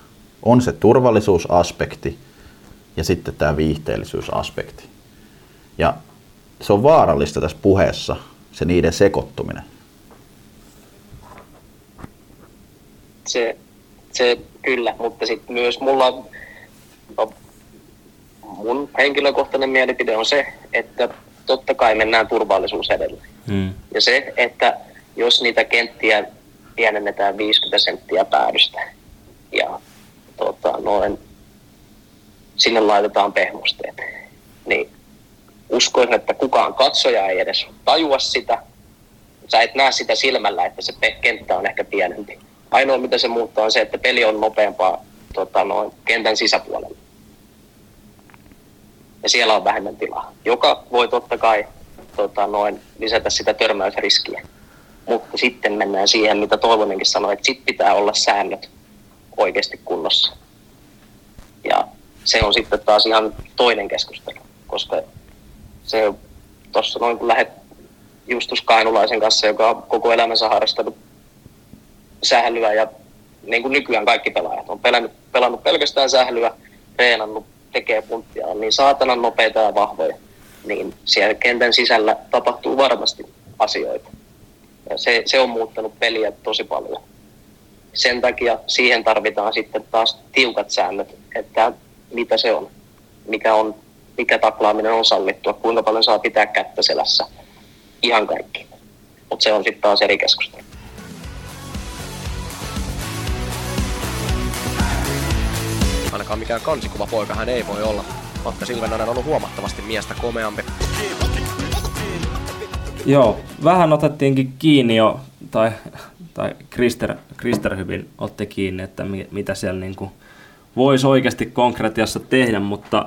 On se turvallisuusaspekti ja sitten tämä viihteellisyysaspekti. Ja se on vaarallista tässä puheessa, se niiden sekoittuminen. Se, se kyllä, mutta sitten myös mulla no, mun henkilökohtainen mielipide on se, että totta kai mennään turvallisuus edellä. Mm. Ja se, että jos niitä kenttiä pienennetään 50 senttiä päädystä ja tota, noin, sinne laitetaan pehmusteet, niin uskoisin, että kukaan katsoja ei edes tajua sitä. Sä et näe sitä silmällä, että se kenttä on ehkä pienempi. Ainoa mitä se muuttaa on se, että peli on nopeampaa tota, noin, kentän sisäpuolella. Ja siellä on vähemmän tilaa, joka voi totta kai tota, noin, lisätä sitä törmäysriskiä. Mutta sitten mennään siihen, mitä Toivonenkin sanoi, että sitten pitää olla säännöt oikeasti kunnossa. Ja se on sitten taas ihan toinen keskustelu, koska se tuossa noin kun lähdet Justus Kainulaisen kanssa, joka on koko elämänsä harrastanut sählyä ja niin kuin nykyään kaikki pelaajat on pelannut, pelannut pelkästään sählyä, treenannut, tekee punttia, on niin saatanan nopeita ja vahvoja, niin siellä kentän sisällä tapahtuu varmasti asioita. Ja se, se on muuttanut peliä tosi paljon. Sen takia siihen tarvitaan sitten taas tiukat säännöt, että mitä se on, mikä, on, mikä taklaaminen on sallittua, kuinka paljon saa pitää kättä selässä, ihan kaikki. Mutta se on sitten taas eri keskustelu. Ainakaan mikään kansikuva poika hän ei voi olla. Matta Silvenonen on ollut huomattavasti miestä komeampi. Joo, vähän otettiinkin kiinni jo, tai, tai Krister, Krister hyvin otti kiinni, että mi, mitä siellä niin kuin voisi oikeasti konkretiassa tehdä, mutta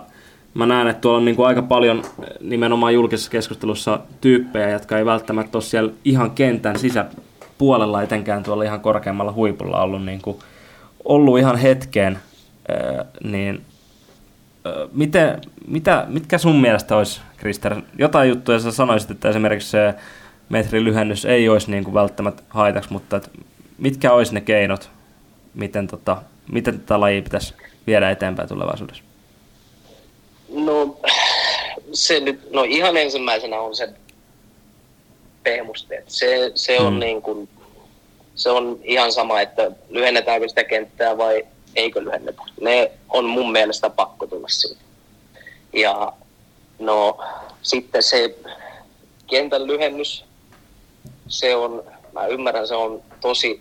mä näen, että tuolla on niin kuin aika paljon nimenomaan julkisessa keskustelussa tyyppejä, jotka ei välttämättä ole siellä ihan kentän sisäpuolella, etenkään tuolla ihan korkeammalla huipulla ollut, niin kuin, ollut ihan hetkeen, niin miten, mitä, mitkä sun mielestä olisi, Krister, jotain juttuja sä sanoisit, että esimerkiksi se metrin lyhennys ei olisi niin kuin välttämättä haitaksi, mutta mitkä olisi ne keinot, miten, tota, miten tätä lajia pitäisi viedä eteenpäin tulevaisuudessa? No, se nyt, no ihan ensimmäisenä on se pehmusteet. Se, se on mm. niin kuin se on ihan sama, että lyhennetäänkö sitä kenttää vai eikö lyhennetä. Ne on mun mielestä pakko tulla siitä. Ja no sitten se kentän lyhennys, se on, mä ymmärrän, se on tosi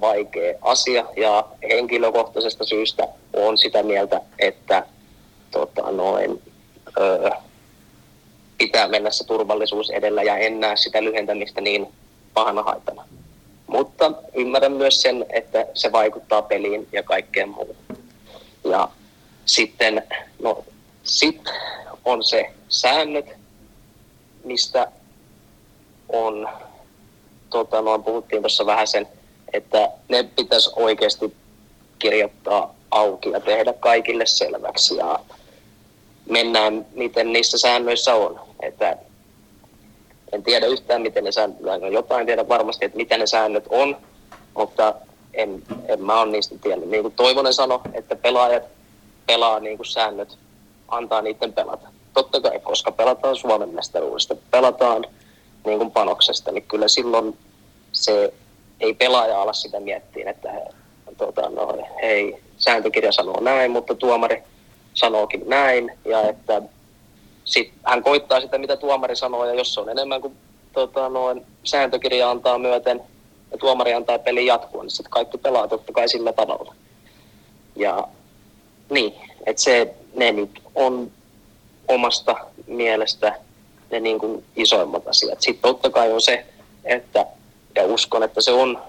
vaikea asia ja henkilökohtaisesta syystä on sitä mieltä, että tota, noin, öö, pitää mennä se turvallisuus edellä ja en näe sitä lyhentämistä niin pahana haitana. Mutta ymmärrän myös sen, että se vaikuttaa peliin ja kaikkeen muuhun. Ja sitten, no, sit on se säännöt, mistä on, tota, noin puhuttiin tuossa vähän sen, että ne pitäisi oikeasti kirjoittaa auki ja tehdä kaikille selväksi ja mennään, miten niissä säännöissä on. Että en tiedä yhtään, miten ne säännöt, jotain tiedä varmasti, että mitä ne säännöt on, mutta en, en mä ole niistä tiennyt. Niin kuin Toivonen sanoi, että pelaajat pelaa niin kuin säännöt, antaa niiden pelata. Totta kai, koska pelataan Suomen mestaruudesta, pelataan niin kuin panoksesta, niin kyllä silloin se ei pelaaja ala sitä miettiä, että he, tuota, no, hei, sääntökirja sanoo näin, mutta tuomari sanookin näin, ja että sit hän koittaa sitä, mitä tuomari sanoo, ja jos se on enemmän kuin tota, noin, sääntökirja antaa myöten, ja tuomari antaa pelin jatkua, niin sitten kaikki pelaa totta kai sillä tavalla. Ja niin, että se, ne nyt on omasta mielestä ne niin kuin isoimmat asiat. Sitten totta kai on se, että, ja uskon, että se on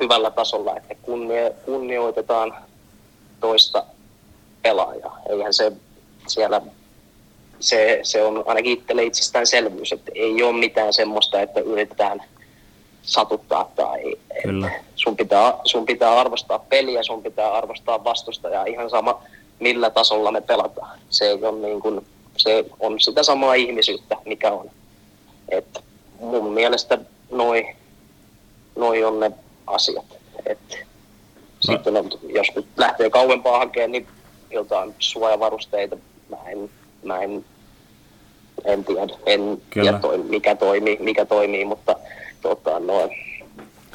hyvällä tasolla, että kunnioitetaan toista pelaajaa. Eihän se siellä, se, se on ainakin itselle itsestäänselvyys, että ei ole mitään semmoista, että yritetään satuttaa tai Kyllä. Sun, pitää, sun pitää arvostaa peliä, sun pitää arvostaa vastustajaa ihan sama millä tasolla me pelataan. Se, ole niin kuin, se on sitä samaa ihmisyyttä, mikä on. Et mun mielestä noi, noi on ne asiat. Et. Sitten on, jos nyt lähtee kauempaa hakemaan, niin jotain suojavarusteita, mä en, mä en, en tiedä, en tiedä toi, mikä, toimii, mikä toimii, mutta tota, no,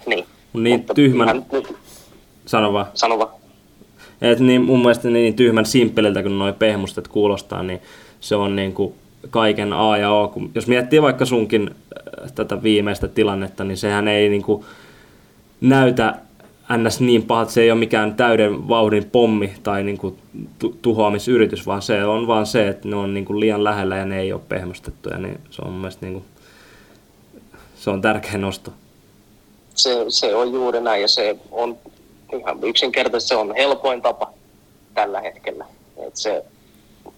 niin. Niin mutta tyhmän, nyt, sano vaan. sano vaan. Et niin, mun mielestä niin tyhmän simppeliltä kun noi pehmustet kuulostaa, niin se on niin kuin kaiken A ja O. Kun, jos miettii vaikka sunkin äh, tätä viimeistä tilannetta, niin sehän ei niin kuin näytä ns. niin paha, että se ei ole mikään täyden vauhdin pommi tai niin kuin tu- tuhoamisyritys, vaan se on vaan se, että ne on niin kuin liian lähellä ja ne ei ole pehmustettuja, niin se on mun mielestä niin kuin, se on tärkeä nosto. Se, se on juuri näin ja se on ihan yksinkertaisesti se on helpoin tapa tällä hetkellä. Et se,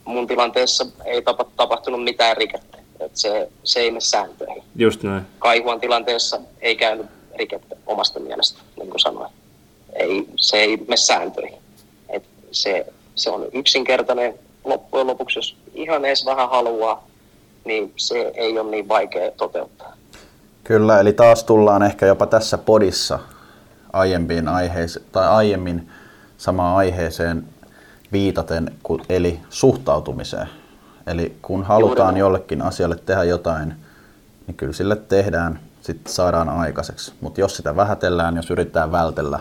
mun tilanteessa ei tapa, tapahtunut mitään rikettä. Et se, se ei mene sääntöihin. Just näin. Kaihuan tilanteessa ei käynyt rikettä omasta mielestä, niin kuin sanoin. Ei, se ei mene sääntöihin. Et se, se on yksinkertainen loppujen lopuksi, jos ihan edes vähän haluaa, niin se ei ole niin vaikea toteuttaa. Kyllä, eli taas tullaan ehkä jopa tässä podissa aiempiin aiheeseen, tai aiemmin samaan aiheeseen viitaten, eli suhtautumiseen. Eli kun halutaan jollekin asialle tehdä jotain, niin kyllä sille tehdään, sitten saadaan aikaiseksi. Mutta jos sitä vähätellään, jos yritetään vältellä,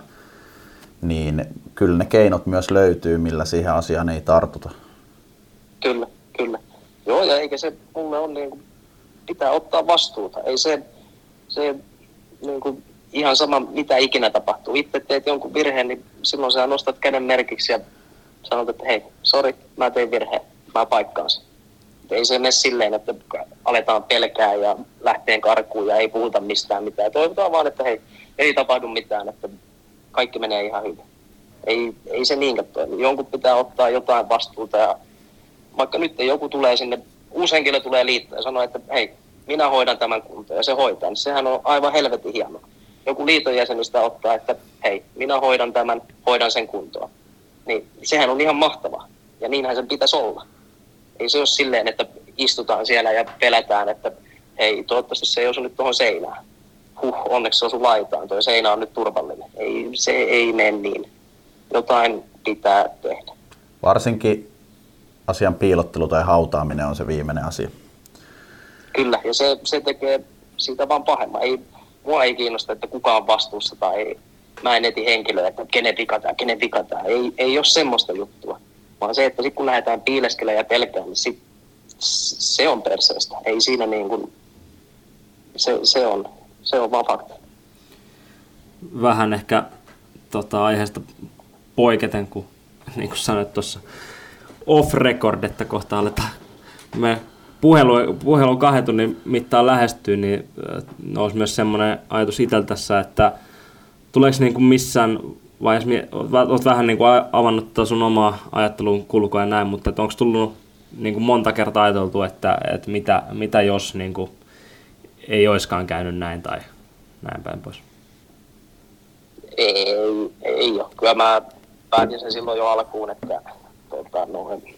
niin kyllä ne keinot myös löytyy, millä siihen asiaan ei tartuta. Kyllä, kyllä. Joo, ja eikä se mulle on niin kuin, pitää ottaa vastuuta. Ei se, se niin kuin, ihan sama, mitä ikinä tapahtuu. Itse teet jonkun virheen, niin silloin sä nostat käden merkiksi ja sanot, että hei, sori, mä tein virheen, mä paikkaan sen. Ei se mene silleen, että aletaan pelkää ja lähteen karkuun ja ei puhuta mistään mitään. Toivotaan vaan, että hei, ei tapahdu mitään, että kaikki menee ihan hyvin. Ei, ei se niinkään toimi. Jonkun pitää ottaa jotain vastuuta ja vaikka nyt joku tulee sinne, uusi henkilö tulee liittoon ja sanoo, että hei, minä hoidan tämän kuntoon ja se hoitaa, niin sehän on aivan helvetin hienoa. Joku liiton jäsenistä ottaa, että hei, minä hoidan tämän, hoidan sen kuntoon. Niin sehän on ihan mahtavaa. Ja niinhän sen pitäisi olla. Ei se ole silleen, että istutaan siellä ja pelätään, että hei, toivottavasti se ei osu nyt tuohon seinään. Huh, onneksi se osu laitaan, tuo seinä on nyt turvallinen. Ei, se ei mene niin. Jotain pitää tehdä. Varsinkin asian piilottelu tai hautaaminen on se viimeinen asia. Kyllä, ja se, se tekee siitä vaan pahemman. Ei, mua ei kiinnosta, että kuka on vastuussa tai ei. Mä en eti henkilöä, että kenen vikataan, kenen vikataan. Ei, ei ole semmoista juttua. Vaan se, että sit kun lähdetään piileskelemään ja pelkään, niin sit, se on perseestä. Ei siinä niin kuin, se, se, on, se on vaan fakta. Vähän ehkä tota, aiheesta poiketen, kun niin kuin sanoit tuossa off record, että kohta aletaan me puhelu, puhelu kahden tunnin mittaan lähestyy, niin nousi myös semmoinen ajatus itseltä tässä, että tuleeko niin kuin missään vaiheessa, olet vähän niin kuin avannut tätä sun omaa ajattelun kulkua ja näin, mutta onko tullut niin kuin monta kertaa ajateltu, että, että mitä, mitä jos niin kuin ei olisikaan käynyt näin tai näin päin pois? Ei, ei ole. Kyllä mä päätin sen silloin jo alkuun, että tota, noin,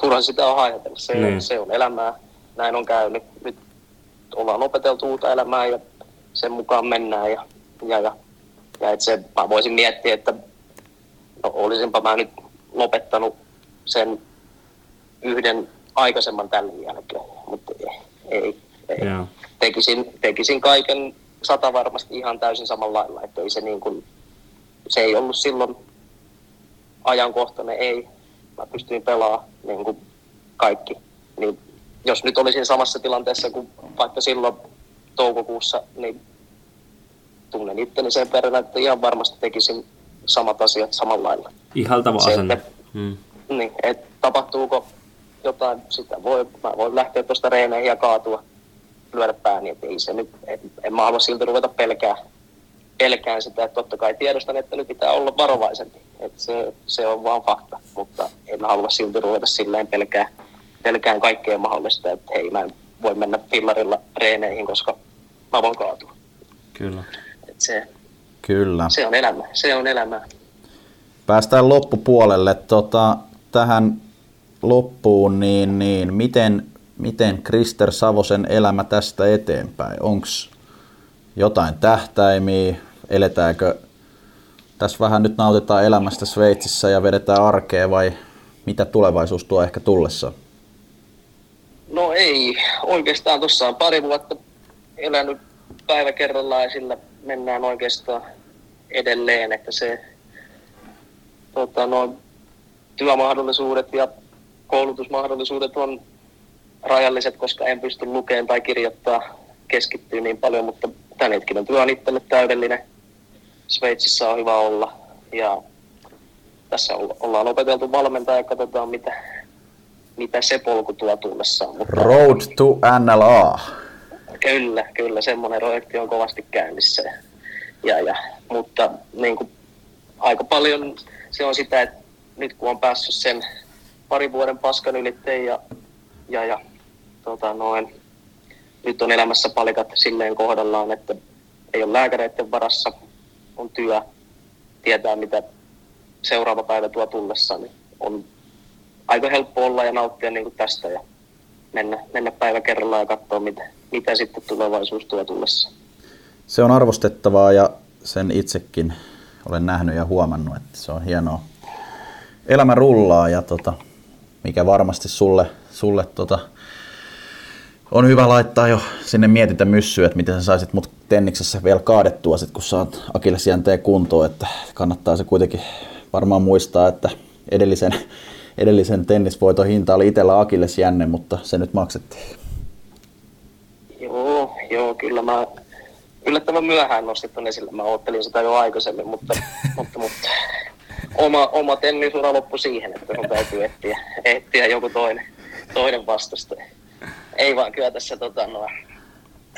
turha sitä on ajatella. Se, niin. se on elämää. Näin on käynyt. Nyt ollaan opeteltu uutta elämää ja sen mukaan mennään. Ja, ja, ja, ja et se, mä voisin miettiä, että no, olisinpa mä nyt lopettanut sen yhden aikaisemman tällä jälkeen, mutta ei. ei, ei. Tekisin, tekisin kaiken sata varmasti ihan täysin samalla lailla, että ei se, niin kuin, se ei ollut silloin ajankohtainen, ei. Mä pystyin pelaamaan niin kuin kaikki. Niin jos nyt olisin samassa tilanteessa kuin vaikka silloin toukokuussa, niin tunnen itteni sen verran, että ihan varmasti tekisin samat asiat samalla lailla. Ihaltava asenne. Että, hmm. niin, että tapahtuuko jotain, sitä voi, mä voin lähteä tuosta reeneihin ja kaatua, lyödä pääni, että ei se nyt, en, en mä halua silti ruveta pelkää, pelkään sitä, että totta kai tiedostan, että nyt pitää olla varovaisempi, että se, se on vaan fakta, mutta en halua silti ruveta silleen pelkää, pelkään kaikkea mahdollista, että hei mä en voi mennä fillarilla reeneihin, koska mä voin kaatua. Kyllä. Se, Kyllä. Se on elämä, se on elämä. Päästään loppupuolelle. Tota, tähän loppuun, niin, niin miten, miten Krister Savosen elämä tästä eteenpäin? Onko jotain tähtäimiä? Eletäänkö tässä vähän nyt nautitaan elämästä Sveitsissä ja vedetään arkea vai mitä tulevaisuus tuo ehkä tullessa? No ei, oikeastaan tuossa on pari vuotta elänyt päivä kerrallaan ja sillä mennään oikeastaan edelleen, että se tota, no, työmahdollisuudet ja koulutusmahdollisuudet on rajalliset, koska en pysty lukemaan tai kirjoittaa keskittyä niin paljon, mutta hetkinen työ on itselle täydellinen. Sveitsissä on hyvä olla ja tässä ollaan opeteltu valmentaa ja katsotaan mitä, mitä se polku tuo tullessaan. Mutta, Road to NLA. Kyllä, kyllä, semmoinen projekti on kovasti käynnissä. Ja, ja, mutta niin kuin, aika paljon se on sitä, että nyt kun on päässyt sen pari vuoden paskan ylitteen ja, ja, ja tota noin, nyt on elämässä palikat silleen kohdallaan, että ei ole lääkäreiden varassa, on työ, tietää mitä seuraava päivä tuo tullessa, niin on aika helppo olla ja nauttia niin kuin tästä ja mennä, mennä päivä kerrallaan ja katsoa, mitä, mitä sitten tulevaisuus tuo tullessa. Se on arvostettavaa ja sen itsekin olen nähnyt ja huomannut, että se on hienoa. Elämä rullaa ja tota, mikä varmasti sulle, sulle tota, on hyvä laittaa jo sinne mietitä myssyä, että miten sä saisit mut tenniksessä vielä kaadettua, sit, kun saat akillesjänteen kuntoon, että kannattaa se kuitenkin varmaan muistaa, että edellisen, edellisen tennisvoiton hinta oli itsellä akillesjänne, mutta se nyt maksettiin. Joo, kyllä mä yllättävän myöhään nostin tuonne esille. Mä oottelin sitä jo aikaisemmin, mutta, mutta, mutta oma, oma tennisura loppui siihen, että sun täytyy etsiä, etsiä joku toinen, toinen vastustaja. Ei vaan kyllä tässä tota, no,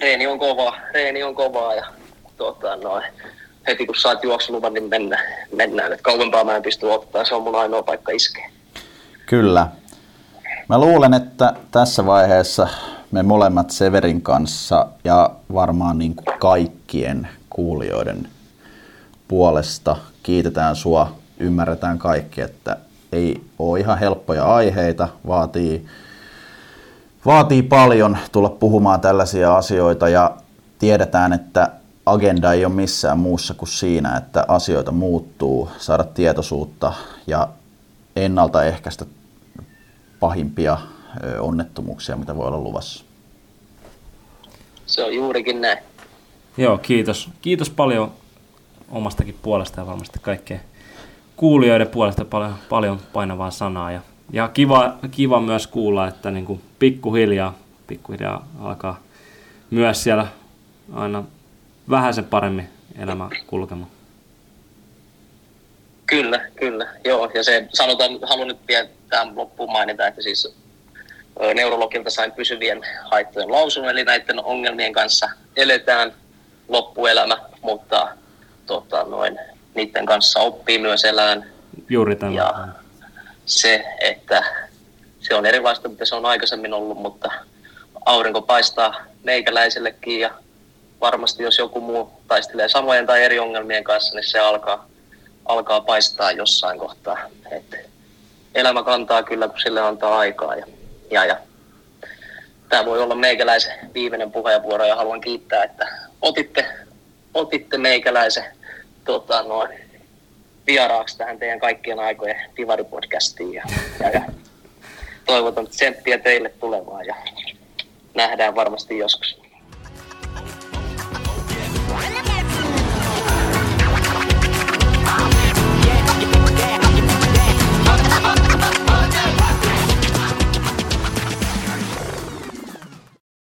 reeni on kovaa, reeni on kovaa ja tota, no, heti kun saat juoksuluvan, niin mennään. mennään. Et kauempaa mä en pysty ottaa, se on mun ainoa paikka iskeä. Kyllä. Mä luulen, että tässä vaiheessa me molemmat Severin kanssa ja varmaan niin kuin kaikkien kuulijoiden puolesta kiitetään sua ymmärretään kaikki, että ei ole ihan helppoja aiheita, vaatii, vaatii paljon tulla puhumaan tällaisia asioita ja tiedetään, että agenda ei ole missään muussa kuin siinä, että asioita muuttuu, saada tietoisuutta ja ennaltaehkäistä pahimpia onnettomuuksia, mitä voi olla luvassa. Se on juurikin näin. Joo, kiitos. Kiitos paljon omastakin puolesta ja varmasti kaikkeen kuulijoiden puolesta paljon, paljon painavaa sanaa. Ja, ja kiva, kiva myös kuulla, että niin kuin pikkuhiljaa, pikkuhiljaa alkaa myös siellä aina vähän sen paremmin elämä kulkemaan. Kyllä, kyllä. Joo, ja se sanotaan, haluan nyt vielä tähän loppuun mainita, että siis neurologilta sain pysyvien haittojen lausun, eli näiden ongelmien kanssa eletään loppuelämä, mutta tota, noin, niiden kanssa oppii myös elään. Juuri tämä. Ja se, että se on erilaista, mitä se on aikaisemmin ollut, mutta aurinko paistaa meikäläisellekin ja varmasti jos joku muu taistelee samojen tai eri ongelmien kanssa, niin se alkaa, alkaa paistaa jossain kohtaa. Et elämä kantaa kyllä, kun sille antaa aikaa. Ja, ja, ja. Tämä voi olla meikäläisen viimeinen puheenvuoro ja haluan kiittää, että otitte, otitte meikäläisen tota, noin, vieraaksi tähän teidän kaikkien aikojen Divari-podcastiin. Ja, ja, ja toivotan tsemppiä teille tulevaan ja nähdään varmasti joskus.